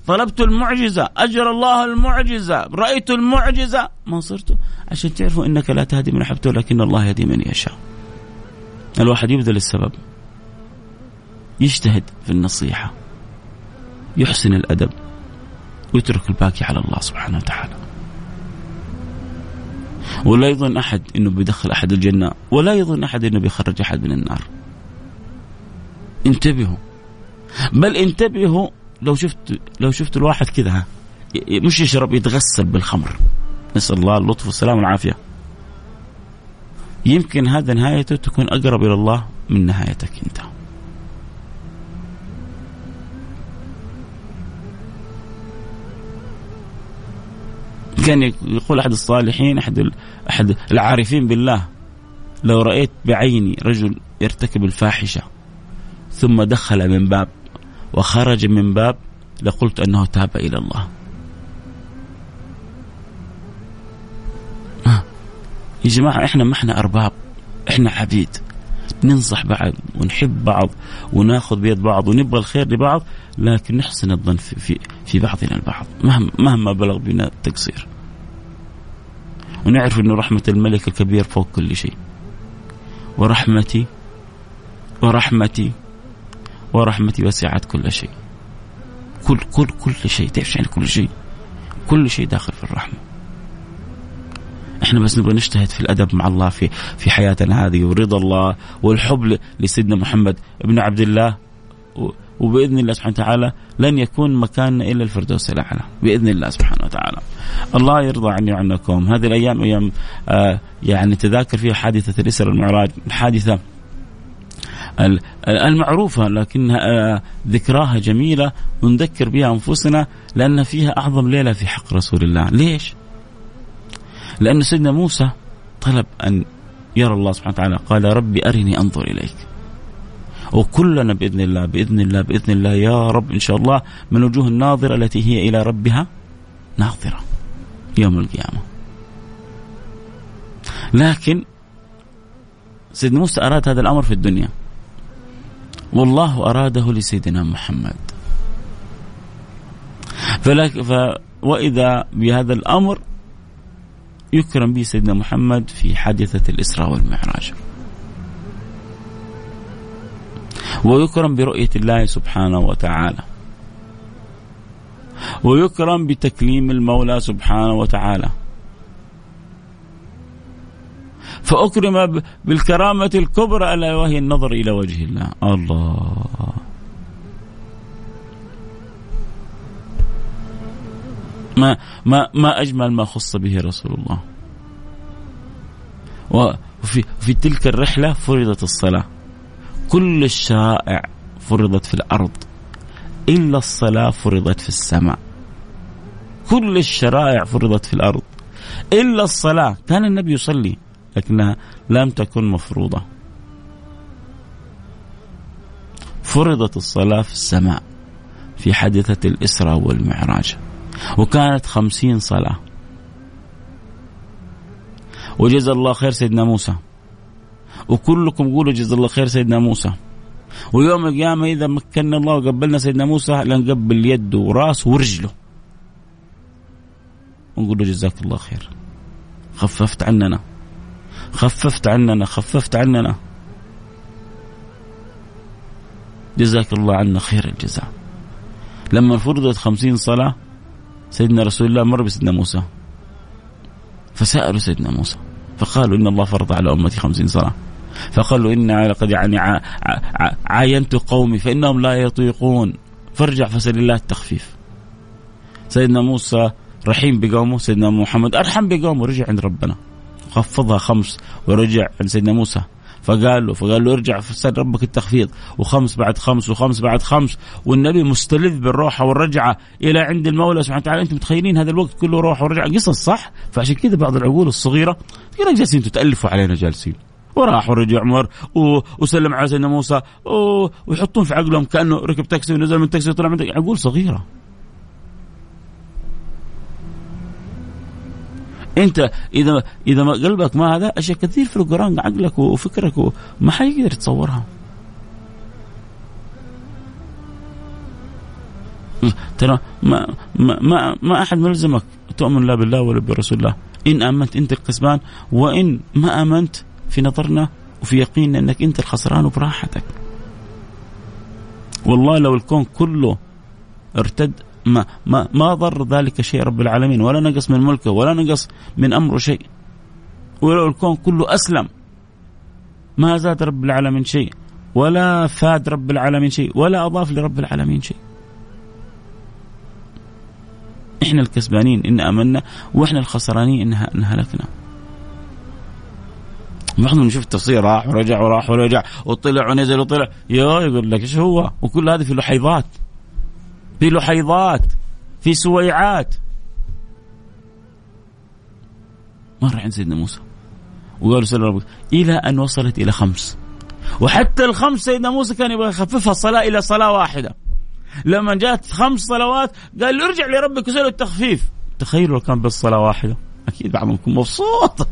طلبت المعجزة أجر الله المعجزة رأيت المعجزة. ما صرت. عشان تعرفوا إنك لا تهدي من أحببته لكن الله يهدي من يشاء. الواحد يبذل السبب. يجتهد في النصيحة. يحسن الأدب. ويترك الباقي على الله سبحانه وتعالى. ولا يظن أحد أنه بيدخل أحد الجنة ولا يظن أحد أنه بيخرج أحد من النار. انتبهوا. بل انتبهوا لو شفت لو شفت الواحد كذا مش يشرب يتغسل بالخمر. نسأل الله اللطف والسلام والعافية. يمكن هذا نهايته تكون أقرب إلى الله من نهايتك أنت. كان يقول أحد الصالحين أحد أحد العارفين بالله لو رأيت بعيني رجل يرتكب الفاحشة ثم دخل من باب وخرج من باب لقلت أنه تاب إلى الله. آه. يا جماعة إحنا ما إحنا أرباب إحنا عبيد ننصح بعض ونحب بعض وناخذ بيد بعض ونبغى الخير لبعض لكن نحسن الظن في في, في بعضنا البعض مهما مهما بلغ بنا التقصير. ونعرف إنه رحمة الملك الكبير فوق كل شيء. ورحمتي ورحمتي ورحمتي وسعت كل شيء. كل كل كل شيء. تعرف يعني كل شيء؟ كل شيء داخل في الرحمة. إحنا بس نبغى نجتهد في الأدب مع الله في في حياتنا هذه ورضا الله والحب لسيدنا محمد بن عبد الله. وبإذن الله سبحانه وتعالى لن يكون مكاننا إلا الفردوس الأعلى. بإذن الله سبحانه وتعالى. الله يرضى عني وعنكم، هذه الأيام أيام آه يعني تذاكر فيها حادثة الاسره والمعراج، الحادثه المعروفة لكنها آه، ذكراها جميلة ونذكر بها أنفسنا لأن فيها أعظم ليلة في حق رسول الله. ليش؟ لأن سيدنا موسى طلب أن يرى الله سبحانه وتعالى قال ربي أرني أنظر إليك. وكلنا بإذن الله بإذن الله بإذن الله يا رب إن شاء الله من وجوه الناظرة التي هي إلى ربها ناظرة يوم القيامة. لكن سيدنا موسى أراد هذا الأمر في الدنيا. والله أراده لسيدنا محمد. فلك ف وإذا بهذا الأمر يكرم به سيدنا محمد في حادثة الإسراء والمعراج. ويكرم برؤية الله سبحانه وتعالى. ويكرم بتكليم المولى سبحانه وتعالى. فأكرم بالكرامة الكبرى ألا وهي النظر إلى وجه الله الله ما ما ما أجمل ما خص به رسول الله. وفي في تلك الرحلة فرضت الصلاة. كل الشرائع فرضت في الأرض إلا الصلاة فرضت في السماء. كل الشرائع فرضت في الأرض إلا الصلاة، كان النبي يصلي لكنها لم تكن مفروضة. فرضت الصلاة في السماء في حادثة الإسراء والمعراج. وكانت خمسين صلاة. وجزا الله خير سيدنا موسى. وكلكم قولوا جزا الله خير سيدنا موسى. ويوم القيامة إذا مكنا الله وقبلنا سيدنا موسى لنقبل يده ورأسه ورجله. ونقول له جزاك الله خير. خففت عننا. خففت عننا خففت عننا. جزاك الله عنا خير الجزاء. لما فرضت خمسين صلاة سيدنا رسول الله مر بسيدنا موسى. فسألوا سيدنا موسى فقالوا إن الله فرض على أمتي خمسين صلاة. فقالوا إن لقد يعني عاينت قومي فإنهم لا يطيقون. فارجع فسأل الله التخفيف. سيدنا موسى رحيم بقومه سيدنا محمد أرحم بقومه رجع عند ربنا. خفضها خمس ورجع عند سيدنا موسى. فقال له فقال له ارجع فسال ربك التخفيض. وخمس بعد خمس وخمس بعد خمس. والنبي مستلذ بالروحه والرجعة إلى عند المولى سبحانه وتعالى. أنتم متخيلين هذا الوقت كله روح ورجعة؟ قصص صح؟ فعشان كذا بعض العقول الصغيرة يقول جالسين تتألفوا علينا جالسين. وراح ورجع عمر وسلم على سيدنا موسى ويحطون في عقلهم كأنه ركب تاكسي ونزل من تاكسي وطلع من عقول صغيرة. انت اذا اذا قلبك ما هذا أشياء كثير في القرآن عقلك وفكرك ما حيقدر يتصورها ترى ما ما ما, ما أحد ملزمك تؤمن لا بالله ولا برسول الله. إن آمنت أنت الكسبان وإن ما آمنت في نظرنا وفي يقيننا أنك أنت الخسران وبراحتك والله لو الكون كله ارتد ما ما ما ضر ذلك شيء رب العالمين. ولا نقص من ملكه ولا نقص من أمره شيء. ولو الكون كله أسلم ما زاد رب العالمين شيء. ولا فاد رب العالمين شيء ولا أضاف لرب العالمين شيء. إحنا الكسبانين إن آمنا وإحنا الخسرانين إن هلكنا. بعضهم نشوف التفسير راح ورجع وراح ورجع وطلع ونزل وطلع. يا يقول لك إيش هو؟ وكل هذه في لحيضات في لحيضات في سويعات. مر عند سيدنا موسى. وقالوا سيدنا ربك إلى أن وصلت إلى خمس. وحتى الخمس سيدنا موسى كان يبغى يخففها الصلاة إلى صلاة واحدة. لما جاءت خمس صلوات قال ارجع لربك وسأله التخفيف. تخيلوا لو كان بس صلاة واحدة. أكيد بعضهم يكون مبسوط.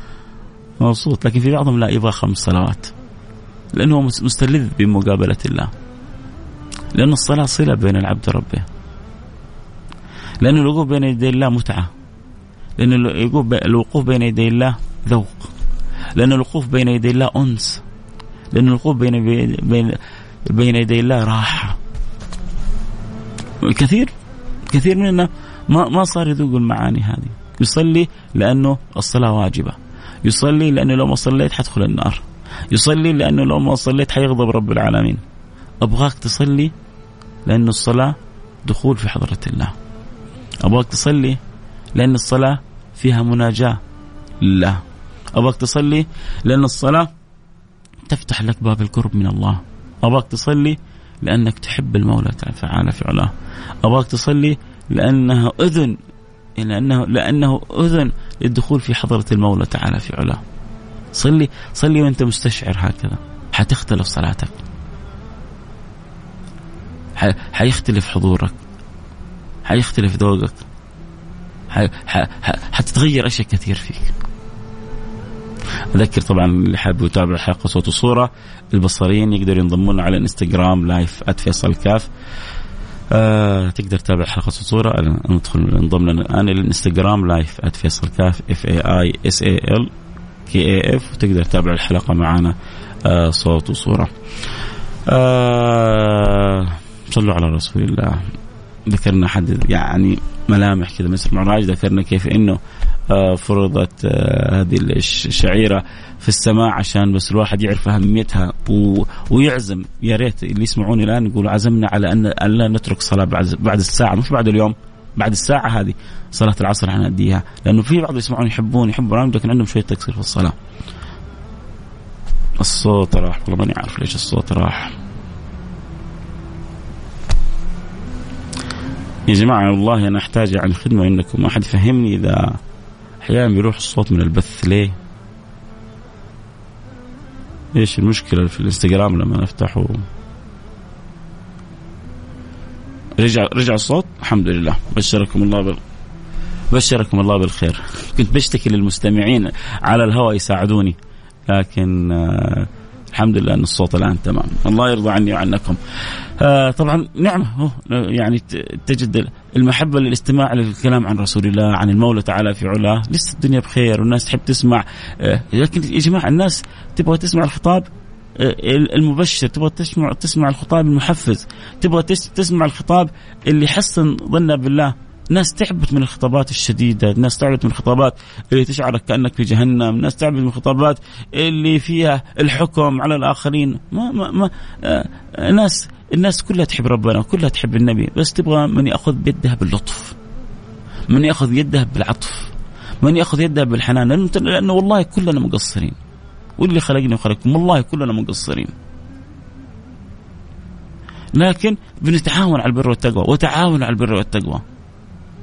[laughs] مبسوط. لكن في بعضهم لا يبغى خمس صلوات. لأنه مستلذ بمقابلة الله. لأن الصلاة صلة بين العبد وربه. لأن الوقوف بين يدي الله متعة. لأن الوقوف بين يدي الله ذوق. لأن الوقوف بين يدي الله أنس. لأن الوقوف بين بين بين يدي الله راحة. الكثير كثير مننا ما ما صار يذوق المعاني هذه. يصلي لأنه الصلاة واجبة. يصلي لأنه لو ما صليت حدخل النار. يصلي لأنه لو ما صليت حيغضب رب العالمين. أبغاك تصلي لأن الصلاة دخول في حضرة الله. أبغاك تصلي لأن الصلاة فيها مناجاة لله. أبغاك تصلي لأن الصلاة تفتح لك باب القرب من الله. أبغاك تصلي لأنك تحب المولى تعالى في علاه. أبغاك تصلي لأنها أذن لأنه لأنه أذن للدخول في حضرة المولى تعالى في علاه. صلي صلي وأنت مستشعر هكذا. حتختلف صلاتك. حيختلف حضورك. حيختلف ذوقك. حتتغير أشياء كثير فيك. أذكر طبعا اللي حاب يتابع الحلقة صوت وصورة. البصريين يقدروا ينضمون على الانستغرام لايف @فيصل كاف. آه تقدر تتابع صوت وصورة. ندخل انضم لنا الآن الانستغرام live @فيصل كاف. F A I S A L K A F وتقدر تتابع الحلقة معنا آه صوت وصورة. آه صلوا على رسول الله. ذكرنا حد يعني ملامح كذا من المعراج ذكرنا كيف إنه آه، فرضت آه، هذه الشعيرة في السماء عشان بس الواحد يعرف أهميتها ويعزم. يا ريت اللي يسمعوني الآن يقولوا عزمنا على ان لا نترك صلاة بعد الساعة مش بعد اليوم بعد الساعة هذه صلاة العصر حنأديها لأنه في بعض يسمعون يحبون يحبون برامج لكن عندهم شوية تقصير في الصلاة. الصوت راح والله ماني عارف ليش الصوت راح. يا جماعة والله أنا أحتاج يعني خدمة منكم ما حد يفهمني إذا أحيانا بيروح الصوت من البث. ليه؟ إيش المشكلة في الإنستغرام لما نفتحه رجع رجع الصوت؟ الحمد لله. بشركم الله بال بشركم الله بالخير. كنت بشتكي للمستمعين على الهواء يساعدوني لكن آه الحمد لله أن الصوت الآن تمام. الله يرضى عني وعنكم. آه طبعا نعمة يعني تجد المحبة للاستماع للكلام عن رسول الله عن المولى تعالى في علاه. لسه الدنيا بخير والناس تحب تسمع. آه لكن يا جماعة الناس تبغى تسمع الخطاب آه، المبشر تبغى تسمع تسمع الخطاب المحفز تبغى تسمع الخطاب اللي يحسن ظننا بالله. ناس تعبت من الخطابات الشديدة، ناس تعبت من الخطابات اللي تشعرك كأنك في جهنم، ناس تعبت من الخطابات اللي فيها الحكم على الآخرين، ما ما, ما آه ناس الناس كلها تحب ربنا، كلها تحب النبي، بس تبغى من يأخذ بيدها باللطف. من يأخذ يدها بالعطف. من يأخذ يدها بالحنان، لأنه, لأنه والله كلنا مقصرين. واللي خلقني وخلقكم والله كلنا مقصرين. لكن بنتعاون على البر والتقوى وتعاون على البر والتقوى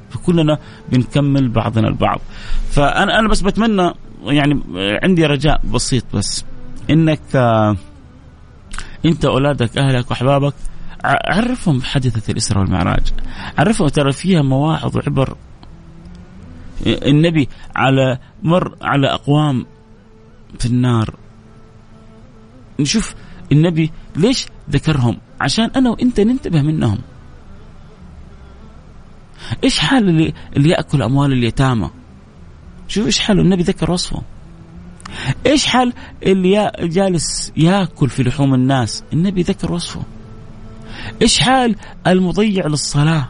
فكلنا بنكمل بعضنا البعض. فانا أنا بس بتمنى يعني عندي رجاء بسيط بس. إنك آه، أنت أولادك أهلك وأحبابك عرفهم بحادثه الاسراء والمعراج. عرفهم ترى فيها مواعظ وعبر النبي على مر على أقوام في النار. نشوف النبي ليش ذكرهم؟ عشان أنا وأنت ننتبه منهم. إيش حال اللي, اللي يأكل أموال اليتامى؟ شوف إيش حاله النبي ذكر وصفه. إيش حال اللي جالس يأكل في لحوم الناس؟ النبي ذكر وصفه. إيش حال المضيع للصلاة؟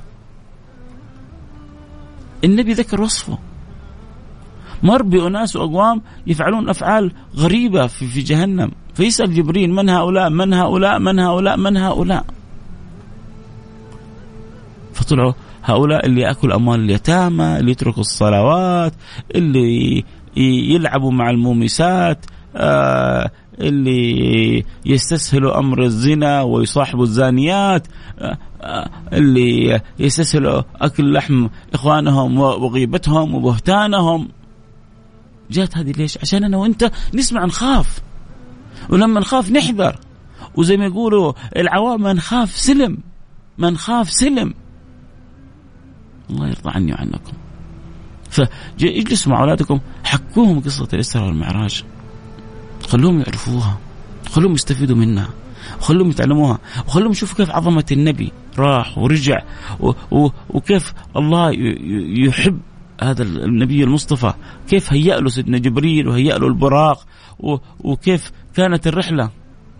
النبي ذكر وصفه. مر بأناس وأقوام يفعلون أفعال غريبة في, في جهنم. فيسأل جبريل من هؤلاء؟ من هؤلاء؟ من هؤلاء؟ من هؤلاء؟ فطلعوا هؤلاء اللي يأكل أموال اليتامى اللي يتركوا الصلوات اللي يلعبوا مع المومسات آه اللي يستسهلوا أمر الزنا ويصاحبوا الزانيات آه آه اللي يستسهلوا أكل لحم إخوانهم وغيبتهم وبهتانهم. جات هذه ليش؟ عشان أنا وأنت نسمع نخاف. ولما نخاف نحذر. وزي ما يقولوا العوام من خاف سلم من خاف سلم. الله يرضى عني وعنكم. فاجلسوا مع أولادكم حكوهم قصة الإسراء والمعراج. خلوهم يعرفوها خلوهم يستفيدوا منها وخلوهم يتعلموها وخلوهم يشوفوا كيف عظمة النبي راح ورجع و و وكيف الله يحب هذا النبي المصطفى كيف هيأ له سيدنا جبريل وهيأ له البراق وكيف كانت الرحلة.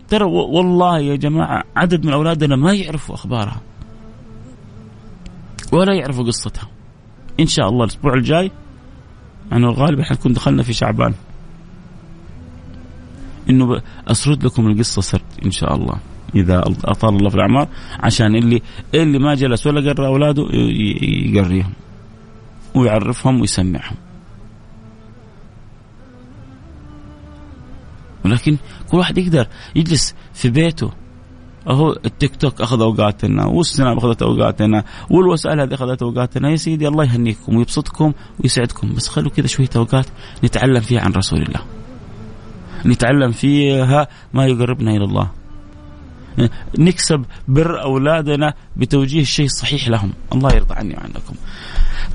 ترى والله يا جماعة عدد من أولادنا ما يعرفوا أخبارها. ولا يعرفوا قصتها. إن شاء الله الأسبوع الجاي أنا الغالب حنكون دخلنا في شعبان. إنه أسرد لكم القصة سرد إن شاء الله. إذا أطال الله في الأعمار عشان اللي اللي ما جلس ولا قرأ أولاده يقريهم ويعرفهم ويسمعهم. ولكن كل واحد يقدر يجلس في بيته أهو التيك توك أخذ أوقاتنا والسناب أخذت أوقاتنا والوسائل هذه أخذت أوقاتنا يا سيدي الله يهنيكم ويبسطكم ويسعدكم بس خلوا كذا شوية أوقات نتعلم فيها عن رسول الله. نتعلم فيها ما يقربنا إلى الله. [laughs] نكسب بر أولادنا بتوجيه الشيء الصحيح لهم، الله يرضى عني وعنكم.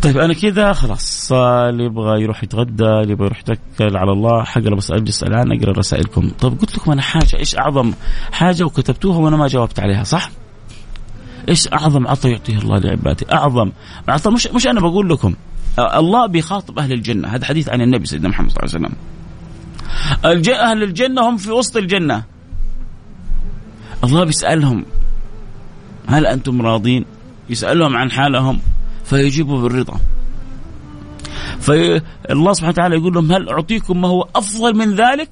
طيب أنا كذا خلاص. اللي يبغى يروح يتغدى اللي يبغى يروح يتكل على الله حقرا بس اجلس الان أقرأ رسائلكم. طيب قلت لكم أنا حاجة إيش أعظم حاجة وكتبتوها وأنا ما جاوبت عليها صح؟ إيش أعظم عطاء يعطيه الله لعباده؟ أعظم. عطاء مش مش أنا بقول لكم. الله بيخاطب أهل الجنة. هذا حديث عن النبي سيدنا محمد صلى الله عليه وسلم. أهل الجنة هم في وسط الجنة. الله بيسألهم هل أنتم راضين؟ يسألهم عن حالهم فيجيبوا بالرضا. فالله سبحانه وتعالى يقول لهم هل أعطيكم ما هو أفضل من ذلك؟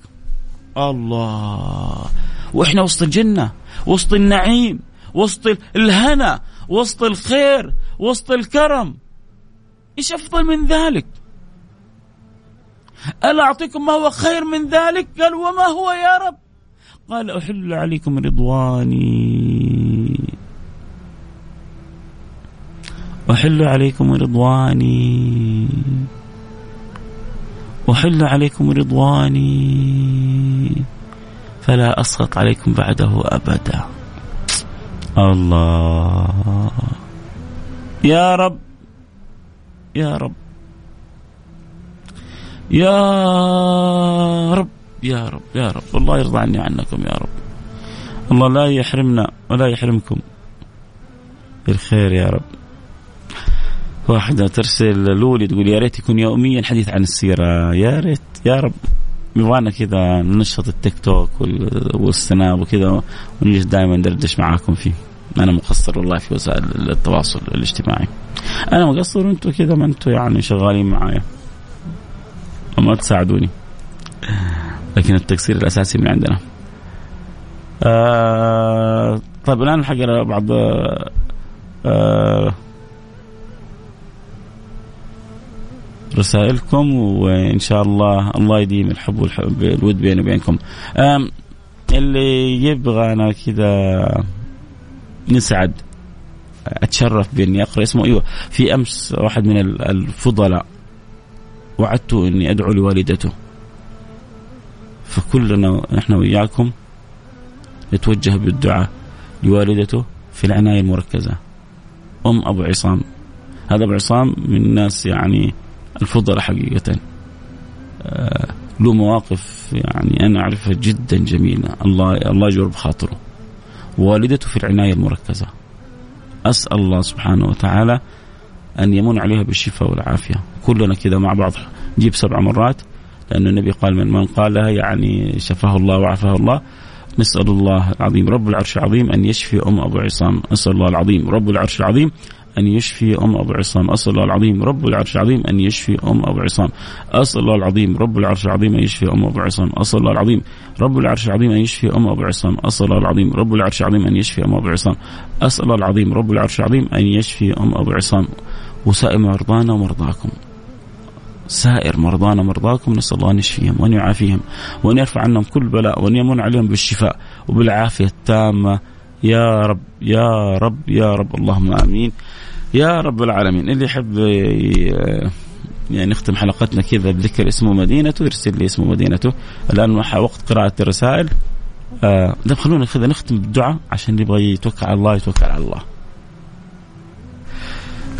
الله. وإحنا وسط الجنة وسط النعيم وسط الهنا وسط الخير وسط الكرم. إيش أفضل من ذلك؟ ألا أعطيكم ما هو خير من ذلك؟ قال وما هو يا رب؟ قال أحل عليكم رضواني. أحل عليكم رضواني. أحل عليكم رضواني. فلا أسخط عليكم بعده أبدا. الله. يا رب. يا رب. يا رب. يا رب يا رب. الله يرضى عني عنكم يا رب. الله لا يحرمنا ولا يحرمكم. بالخير يا رب. واحدة ترسل لولي تقول يا ريت يكون يوميا حديث عن السيرة. يا ريت يا رب. يبغانا كذا ننشط التيك توك والسناب وكذا ونجلس دائما ندردش معاكم فيه. أنا مقصر والله في وسائل التواصل الاجتماعي. أنا مقصر وأنتم كذا ما أنتم يعني شغالين معايا. وما تساعدوني. لكن التقصير الأساسي من عندنا. آه طيب الآن الحق بعض آه رسائلكم وإن شاء الله الله يديم الحب والحب الود بيني وبينكم. اللي يبغى أنا كذا نسعد أتشرف بإني أقرأ اسمه. أيوه في أمس واحد من الفضلاء وعدته إني أدعو لوالدته. فكلنا نحن وياكم نتوجه بالدعاء لوالدته في العناية المركزة أم أبو عصام. هذا أبو عصام من الناس يعني الفضل حقيقة. آه، له مواقف يعني أنا أعرفها جدا جميلة. الله الله يجبر بخاطره. والدته في العناية المركزة. أسأل الله سبحانه وتعالى أن يمن عليها بالشفاء والعافية. كلنا كذا مع بعض نجيب سبع مرات. لأن النبي قال من من قالها يعني شفاه الله وعافاه الله نسأل الله العظيم رب العرش العظيم أن يشفي أم أبو عصام أسأل الله العظيم رب العرش العظيم أن يشفي أم أبو عصام أسأل الله العظيم رب العرش العظيم أن يشفي أم أبو عصام أسأل الله العظيم رب العرش العظيم أن يشفي أم أبو عصام أسأل الله العظيم رب العرش العظيم أن يشفي أم أبو عصام أسأل الله العظيم رب العرش العظيم أن يشفي أم أبو عصام أسأل الله العظيم رب العرش العظيم أن يشفي أم أبو عصام. وسائر مرضانا ومرضاكم. سائر مرضانا ومرضاكم نسأل الله أن يشفيهم وأن يعافيهم وأن يرفع عنهم كل بلاء وأن يمن عليهم بالشفاء وبالعافية التامة. يا رب يا رب يا رب اللهم آمين. يا رب العالمين. اللي يحب يعني نختم حلقتنا كذا بذكر اسمه مدينته يرسل لي اسمه مدينته. الآن وقت قراءة الرسائل. آه خلونا كذا نختم بالدعاء عشان يبغى يتوكل على الله يتوكل على الله.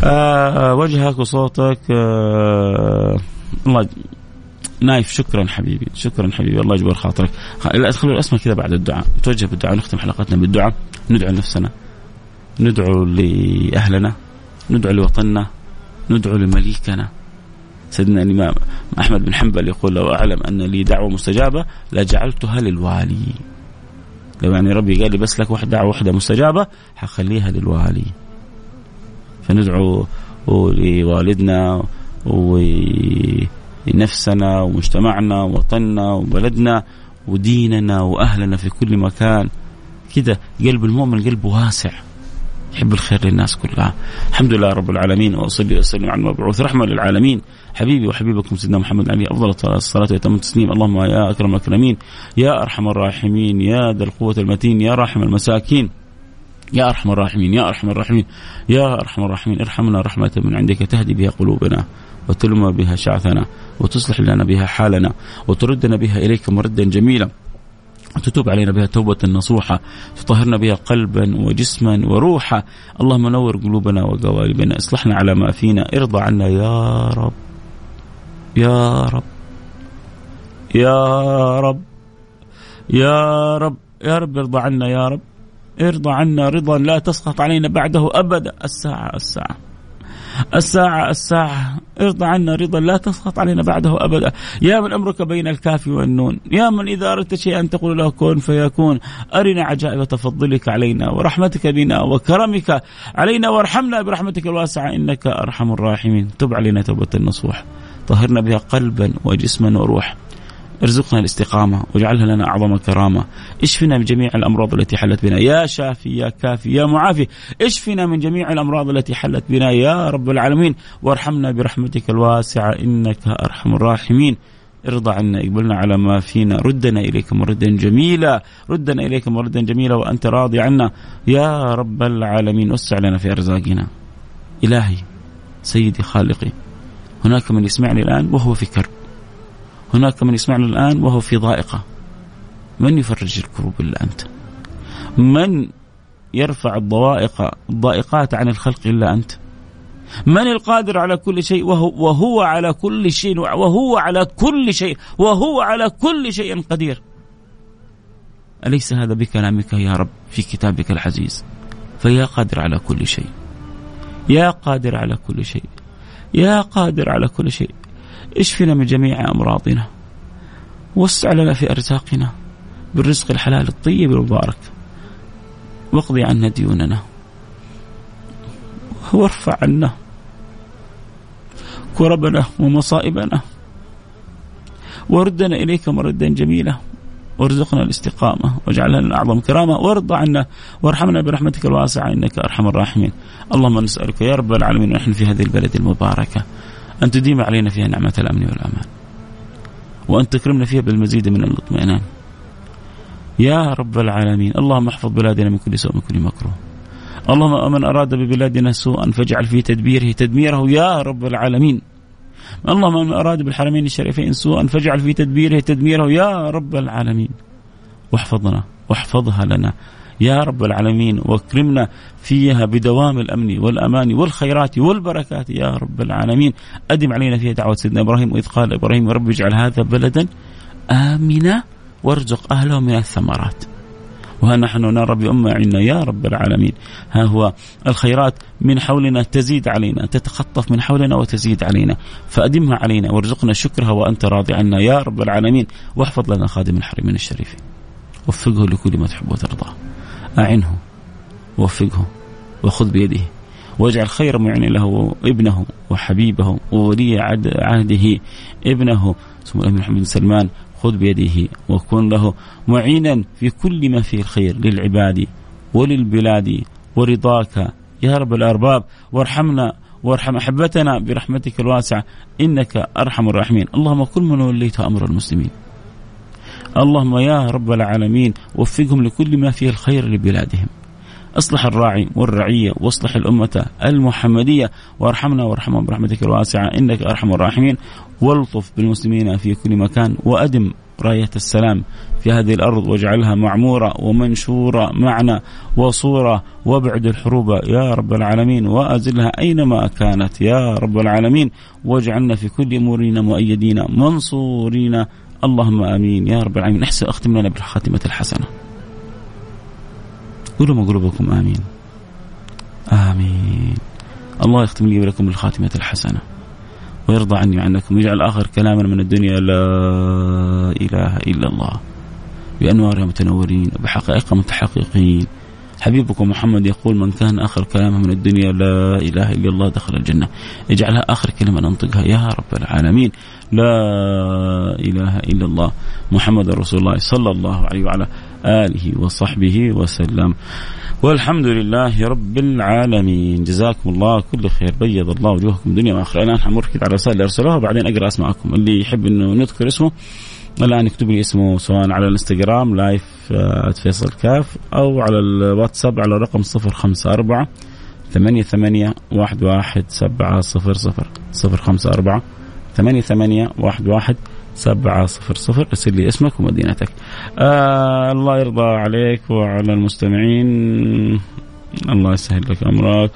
آه وجهك وصوتك آه الله نايف شكرا حبيبي شكرا حبيبي الله يجبر خاطرك. ادخل الأسماء كذا بعد الدعاء. نتوجه بالدعاء نختم حلقتنا بالدعاء. ندعو لنفسنا ندعو لأهلنا. ندعو لوطننا. ندعو لمليكنا. سيدنا الإمام أحمد بن حنبل يقول لو أعلم أن لي دعوة مستجابة لجعلتها للوالي. لو يعني ربي قال لي بس لك واحدة دعوة واحدة مستجابة حخليها للوالي. فندعو لوالدنا ولنفسنا ومجتمعنا ووطننا وبلدنا وديننا وأهلنا في كل مكان. كذا قلب المؤمن قلبه واسع. يحب الخير للناس كلها. الحمد لله رب العالمين وأصلي وأسلم على المبعوث رحمة للعالمين. حبيبي وحبيبكم سيدنا محمد عليه أفضل الصلاة واتم التسليم. اللهم يا أكرم الأكرمين يا أرحم الراحمين يا ذا القوة المتين يا راحم المساكين. يا أرحم الراحمين يا أرحم الراحمين يا أرحم الراحمين ارحمنا رحمة من عندك تهدي بها قلوبنا وتلم بها شعثنا وتصلح لنا بها حالنا وتردنا بها إليك مردا جميلا. تتوب علينا بها توبة نصوحة تطهرنا بها قلبا وجسما وروحا. اللهم نور قلوبنا وقوالبنا اصلحنا على ما فينا ارضى عنا يا رب يا رب يا رب يا رب يا رب ارضى عنا يا رب. ارضى عنا رضا لا تسخط علينا بعده أبدا. الساعة الساعة الساعة الساعة. ارضى عنا رضا لا تسخط علينا بعده أبدا. يا من أمرك بين الكاف والنون. يا من إذا أردت شيئا تقول له كن فيكون. أرنا عجائب تفضلك علينا ورحمتك بنا وكرمك علينا وارحمنا برحمتك الواسعة. إنك أرحم الراحمين. تب علينا توبة النصوح. طهرنا بها قلبا وجسما وروح ارزقنا الاستقامة واجعلها لنا أعظم كرامة اشفنا من جميع الأمراض التي حلت بنا. يا شافي يا كافي يا معافي. اشفنا من جميع الأمراض التي حلت بنا. يا رب العالمين وارحمنا برحمتك الواسعة. إنك أرحم الراحمين. ارضى عنا اقبلنا على ما فينا. ردنا إليك مردا جميلا. ردنا إليك مردا جميلا وأنت راضي عنا. يا رب العالمين وسع لنا في أرزاقنا. إلهي سيدي خالقي هناك من يسمعني الآن وهو في كرب. هناك من يسمعنا الآن وهو في ضائقة. من يفرج الكروب إلا أنت؟ من يرفع الضوائق الضائقات عن الخلق إلا أنت؟ من القادر على كل شيء وهو, وهو على كل شيء وهو على كل شيء وهو على كل شيء قدير. أليس هذا بكلامك يا رب في كتابك العزيز؟ فيا قادر على كل شيء. يا قادر على كل شيء. يا قادر على كل شيء. اشفنا من جميع أمراضنا. وسع لنا في أرزاقنا. بالرزق الحلال الطيب المبارك. واقضي عنا ديوننا. وارفع عنا كربنا ومصائبنا. وردنا إليك مردا جميلا. وارزقنا الاستقامة. واجعلها لنا أعظم كرامة. وارضى عنا. وارحمنا برحمتك الواسعة. إنك أرحم الراحمين. اللهم نسألك يا رب العالمين ونحن في هذه البلد المباركة. أن تديم علينا فيها نعمة الأمن والأمان. وأن تكرمنا فيها بالمزيد من الاطمئنان يا رب العالمين اللهم احفظ بلادنا من كل سوء ومن كل مكروه. اللهم من أراد ببلادنا سوءا فاجعل في تدبيره تدميره يا رب العالمين. اللهم من أراد بالحرمين الشريفين سوءا فاجعل في تدبيره تدميره يا رب العالمين. واحفظنا واحفظها لنا. يا رب العالمين واكرمنا فيها بدوام الأمن والأمان والخيرات والبركات يا رب العالمين. أدم علينا فيها دعوة سيدنا إبراهيم وإذ قال إبراهيم رب اجعل هذا بلدا آمنا وارزق أهله من الثمرات. وها نحن نرى بأمة عنا يا رب العالمين. ها هو الخيرات من حولنا تزيد علينا تتخطف من حولنا وتزيد علينا. فأدمها علينا وارزقنا شكرها وأنت راضي عنا يا رب العالمين. واحفظ لنا خادم الحرمين الشريفين. وفقه لكل ما تحب وترضاه أعنه وفقه وخذ بيده واجعل خير معين له ابنه وحبيبه وولي عهده ابنه. اسمه الامير محمد بن سلمان خذ بيده وكن له معينا في كل ما فيه الخير للعباد وللبلاد ورضاك. يا رب الأرباب وارحمنا وارحم أحبتنا برحمتك الواسعة إنك أرحم الراحمين، اللهم كل من وليت أمر المسلمين. اللهم يا رب العالمين وفقهم لكل ما فيه الخير لبلادهم. اصلح الراعي والرعية واصلح الأمة المحمدية. وارحمنا وارحمهم برحمتك الواسعة إنك أرحم الراحمين. والطف بالمسلمين في كل مكان وأدم راية السلام في هذه الأرض واجعلها معمورة ومنشورة معنا وصورة وابعد الحروب يا رب العالمين وأزلها أينما كانت يا رب العالمين. واجعلنا في كل أمورنا مؤيدين منصورين اللهم آمين. يا رب العالمين. أحسن أختم لنا بالخاتمة الحسنة. قولوا قلوبكم. آمين. آمين. الله يختم لي ولكم بالخاتمة الحسنة. ويرضى عني وعنكم ويجعل آخر كلامنا من الدنيا لا إله إلا الله. بأنوارها متنورين. وبحقائقها متحققين. حبيبكم محمد يقول من كان آخر كلامه من الدنيا لا إله إلا الله دخل الجنة. اجعلها آخر كلمة ننطقها. يا رب العالمين. لا إله إلا الله محمد رسول الله صلى الله عليه وعلى آله وصحبه وسلم. والحمد لله رب العالمين. جزاكم الله كل خير. بيض الله وجوهكم دنيا وآخرة. الان حمر على الرسائل اللي ارسلوها وبعدين أقرأ أسماءكم. اللي يحب إنه نذكر اسمه الآن يكتب لي اسمه سواء على الإنستغرام لايف فيصل كاف أو على الواتساب على الرقم 054 ثمانية ثمانية واحد واحد سبعة صفر صفر. صفر خمسة أربعة ثمانية ثمانية واحد واحد سبعة صفر صفر. ارسل لي اسمك ومدينتك. آه الله يرضى عليك وعلى المستمعين. الله يسهل لك أمرك.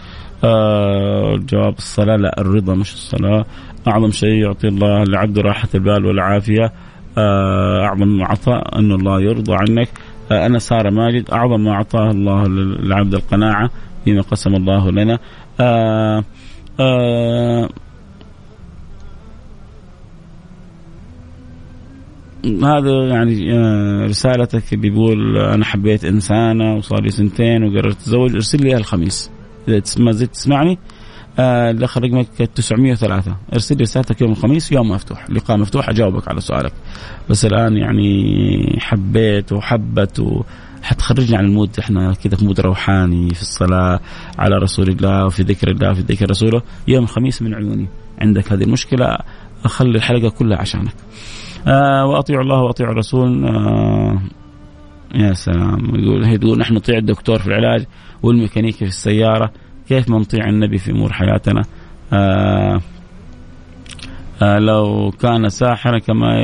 آه جواب الصلاة. لا الرضا مش الصلاة. أعظم شيء يعطي الله لعبد راحة البال والعافية. آه أعظم عطاء أن الله يرضى عنك. آه أنا سارة ماجد. أعظم ما أعطاه الله للعبد القناعة فيما قسم الله لنا. آه آه هذا يعني آه، رسالتك بيقول أنا حبيت إنسانة وصار لي سنتين وقررت أتزوج ارسل لي الخميس إذا ما زلت تسمعني آه الآخر رقمك 903 ارسل لي رسالتك يوم الخميس يوم مفتوح. لقاء مفتوح أجاوبك على سؤالك. بس الآن يعني حبيت وحبت و حتخرجنا عن ال mood. إحنا كذا في mood روحاني في الصلاة على رسول الله وفي ذكر الله وفي ذكر رسوله. يوم الخميس من عيوني. عندك هذه المشكلة اخلي الحلقة كلها عشانك. آه وأطيعوا الله وأطيعوا الرسول. آه يا سلام. يقول هي تقول نحن نطيع الدكتور في العلاج والميكانيكي في السيارة. كيف ما نطيع النبي في أمور حياتنا؟ آه آه لو كان ساحرا كما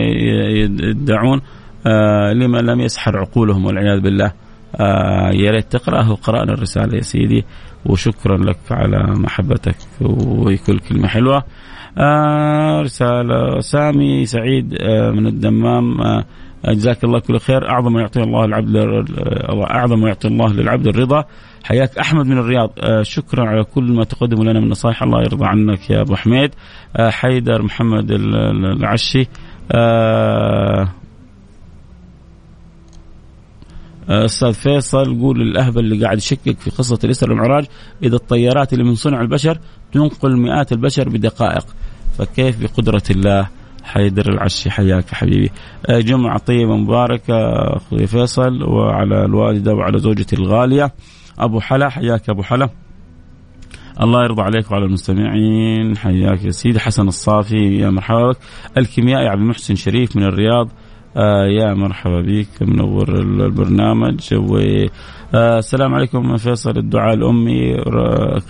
يدعون آه لما لم يسحر عقولهم والعياذ بالله. آه يا ريت تقرأه وقرانا الرسالة يا سيدي وشكرا لك على محبتك وكل كلمة حلوة. آه رسالة سامي سعيد آه من الدمام. آه جزاك الله كل خير. أعظم ما يعطي الله العبد أعظم ما يعطي الله للعبد الرضا. حياك أحمد من الرياض. آه شكرا على كل ما تقدم لنا من نصائح. الله يرضى عنك يا أبو حميد. آه حيدر محمد العشي آه أستاذ فيصل قول الاهبل اللي قاعد يشكك في قصة الاسره والمعراج إذا الطيارات اللي من صنع البشر تنقل مئات البشر بدقائق فكيف بقدرة الله؟ حيدر العشي حياك حبيبي. آه، جمعة طيبة مباركة أخوي فيصل وعلى الوالدة وعلى زوجتي الغالية. أبو حلا حياك أبو حلا. الله يرضى عليك وعلى المستمعين. حياك يا سيدي حسن الصافي يا مرحبا بك. الكيميائي عبد المحسن شريف من الرياض. آه يا مرحبا بك منور البرنامج. و آه عليكم فيصل الدعاء الأمي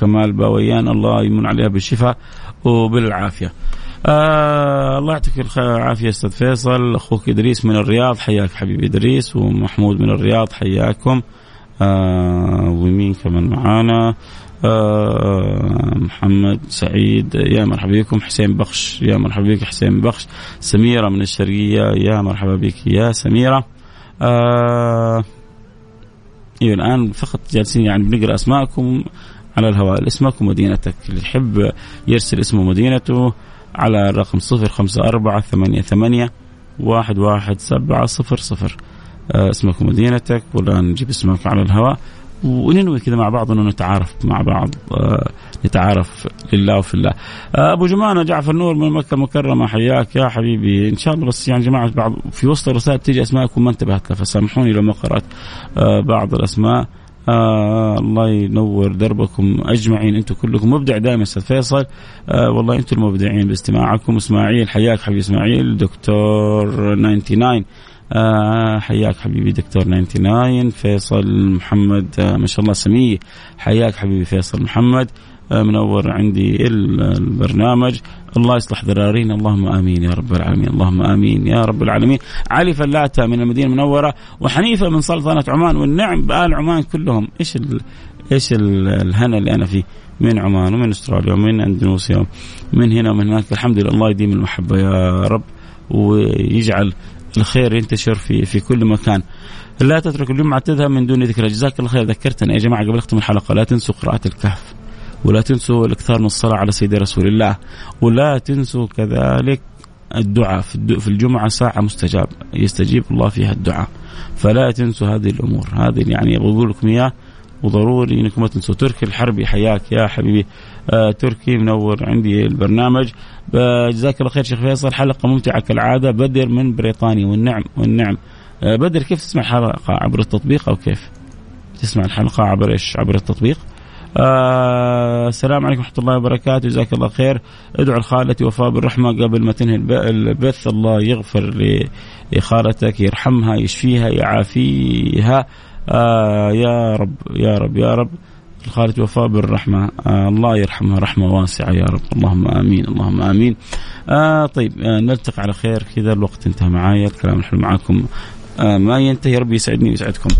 كمال باويان. الله يمن عليها بالشفاء وبالعافية. آه الله يعطيك العافية أستاذ فيصل. أخوك إدريس من الرياض حياك حبيبي إدريس. ومحمود من الرياض حياكم. آه ومين كمان معانا؟ محمد سعيد يا مرحبا بكم. حسين بخش يا مرحبا بك حسين بخش. سميرة من الشرقية يا مرحبا بك يا سميرة. آه أيوه الآن فقط جالسين يعني بنقرأ أسماءكم على الهواء. اسمك ومدينتك. اللي يحب يرسل اسمه ومدينته على الرقم صفر خمسة أربعة ثمانية ثمانية واحد واحد سبعة صفر صفر. آه اسمك ومدينتك. ولا نجيب اسمك على الهواء. وننوي كذا مع بعض إنه نتعارف مع بعض آه نتعارف لله وفي الله. آه أبو جمانة جعفر نور من مكة المكرمه حياك يا حبيبي إن شاء الله بس يعني جماعة بعض في وسط الرسائل تيجي اسماءكم ما انتبهت لها فسامحوني لو ما قرأت آه بعض الأسماء. آه الله ينور دربكم أجمعين أنتم كلكم مبدع دائما أستاذ فيصل آه والله أنتم المبدعين باستماعكم إسماعيل حياك حبيبي إسماعيل دكتور 99 آه حياك حبيبي دكتور 99 فيصل محمد آه ما شاء الله سميه. حياك حبيبي فيصل محمد آه منور عندي البرنامج. الله يصلح ذرارينا اللهم آمين يا رب العالمين اللهم آمين يا رب العالمين. علي فلاتة من المدينة المنورة وحنيفة من سلطنة عمان والنعم بآل عمان كلهم. إيش ال... إيش الهنا اللي أنا فيه؟ من عمان ومن أستراليا ومن أندونيسيا. ومن هنا ومن هناك الحمد لله. الله يديم المحبة يا رب ويجعل الخير ينتشر في في كل مكان. لا تترك الجمعه تذهب من دون ذكر جزاك الله خير. ذكرتنا يا جماعة قبل اختم الحلقة. لا تنسوا قراءة الكهف ولا تنسوا الإكثار من الصلاة على سيدنا رسول الله ولا تنسوا كذلك الدعاء في الجمعة ساعة مستجاب يستجيب الله فيها الدعاء. فلا تنسوا هذه الأمور. هذه يعني بقول لكم اياه وضروري إنكم ما تنسوا. تركي الحربي حياك يا حبيبي. تركي منور عندي البرنامج آه جزاك الله خير شيخ فيصل حلقة ممتعة كالعادة بدر من بريطانيا والنعم والنعم آه بدر كيف تسمع الحلقة عبر التطبيق أو كيف؟ تسمع الحلقة عبر إيش؟ عبر التطبيق؟ آه السلام عليكم ورحمة الله وبركاته جزاك الله خير ادعو لخالتي وفاء بالرحمة قبل ما تنهي البث الله يغفر لخالتك يرحمها يشفيها يعافيها آه يا رب يا رب يا رب الخالد وفاء بالرحمة. آه الله يرحمها رحمة واسعة يا رب. اللهم آمين اللهم آمين. آه طيب آه نلتقي على خير. كذا الوقت انتهى معايا. الكلام الحلو معاكم. آه ما ينتهي ربي يسعدني ويسعدكم.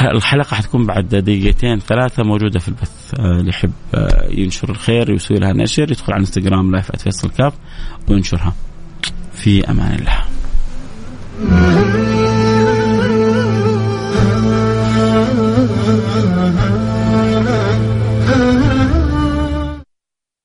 الحلقة حتكون بعد دقيقتين ثلاثة موجودة في البث. آه، اللي يحب آه، ينشر الخير ويسوي لها نشر يدخل على إنستغرام لايف @فيصل كاف وينشرها. في أمان الله.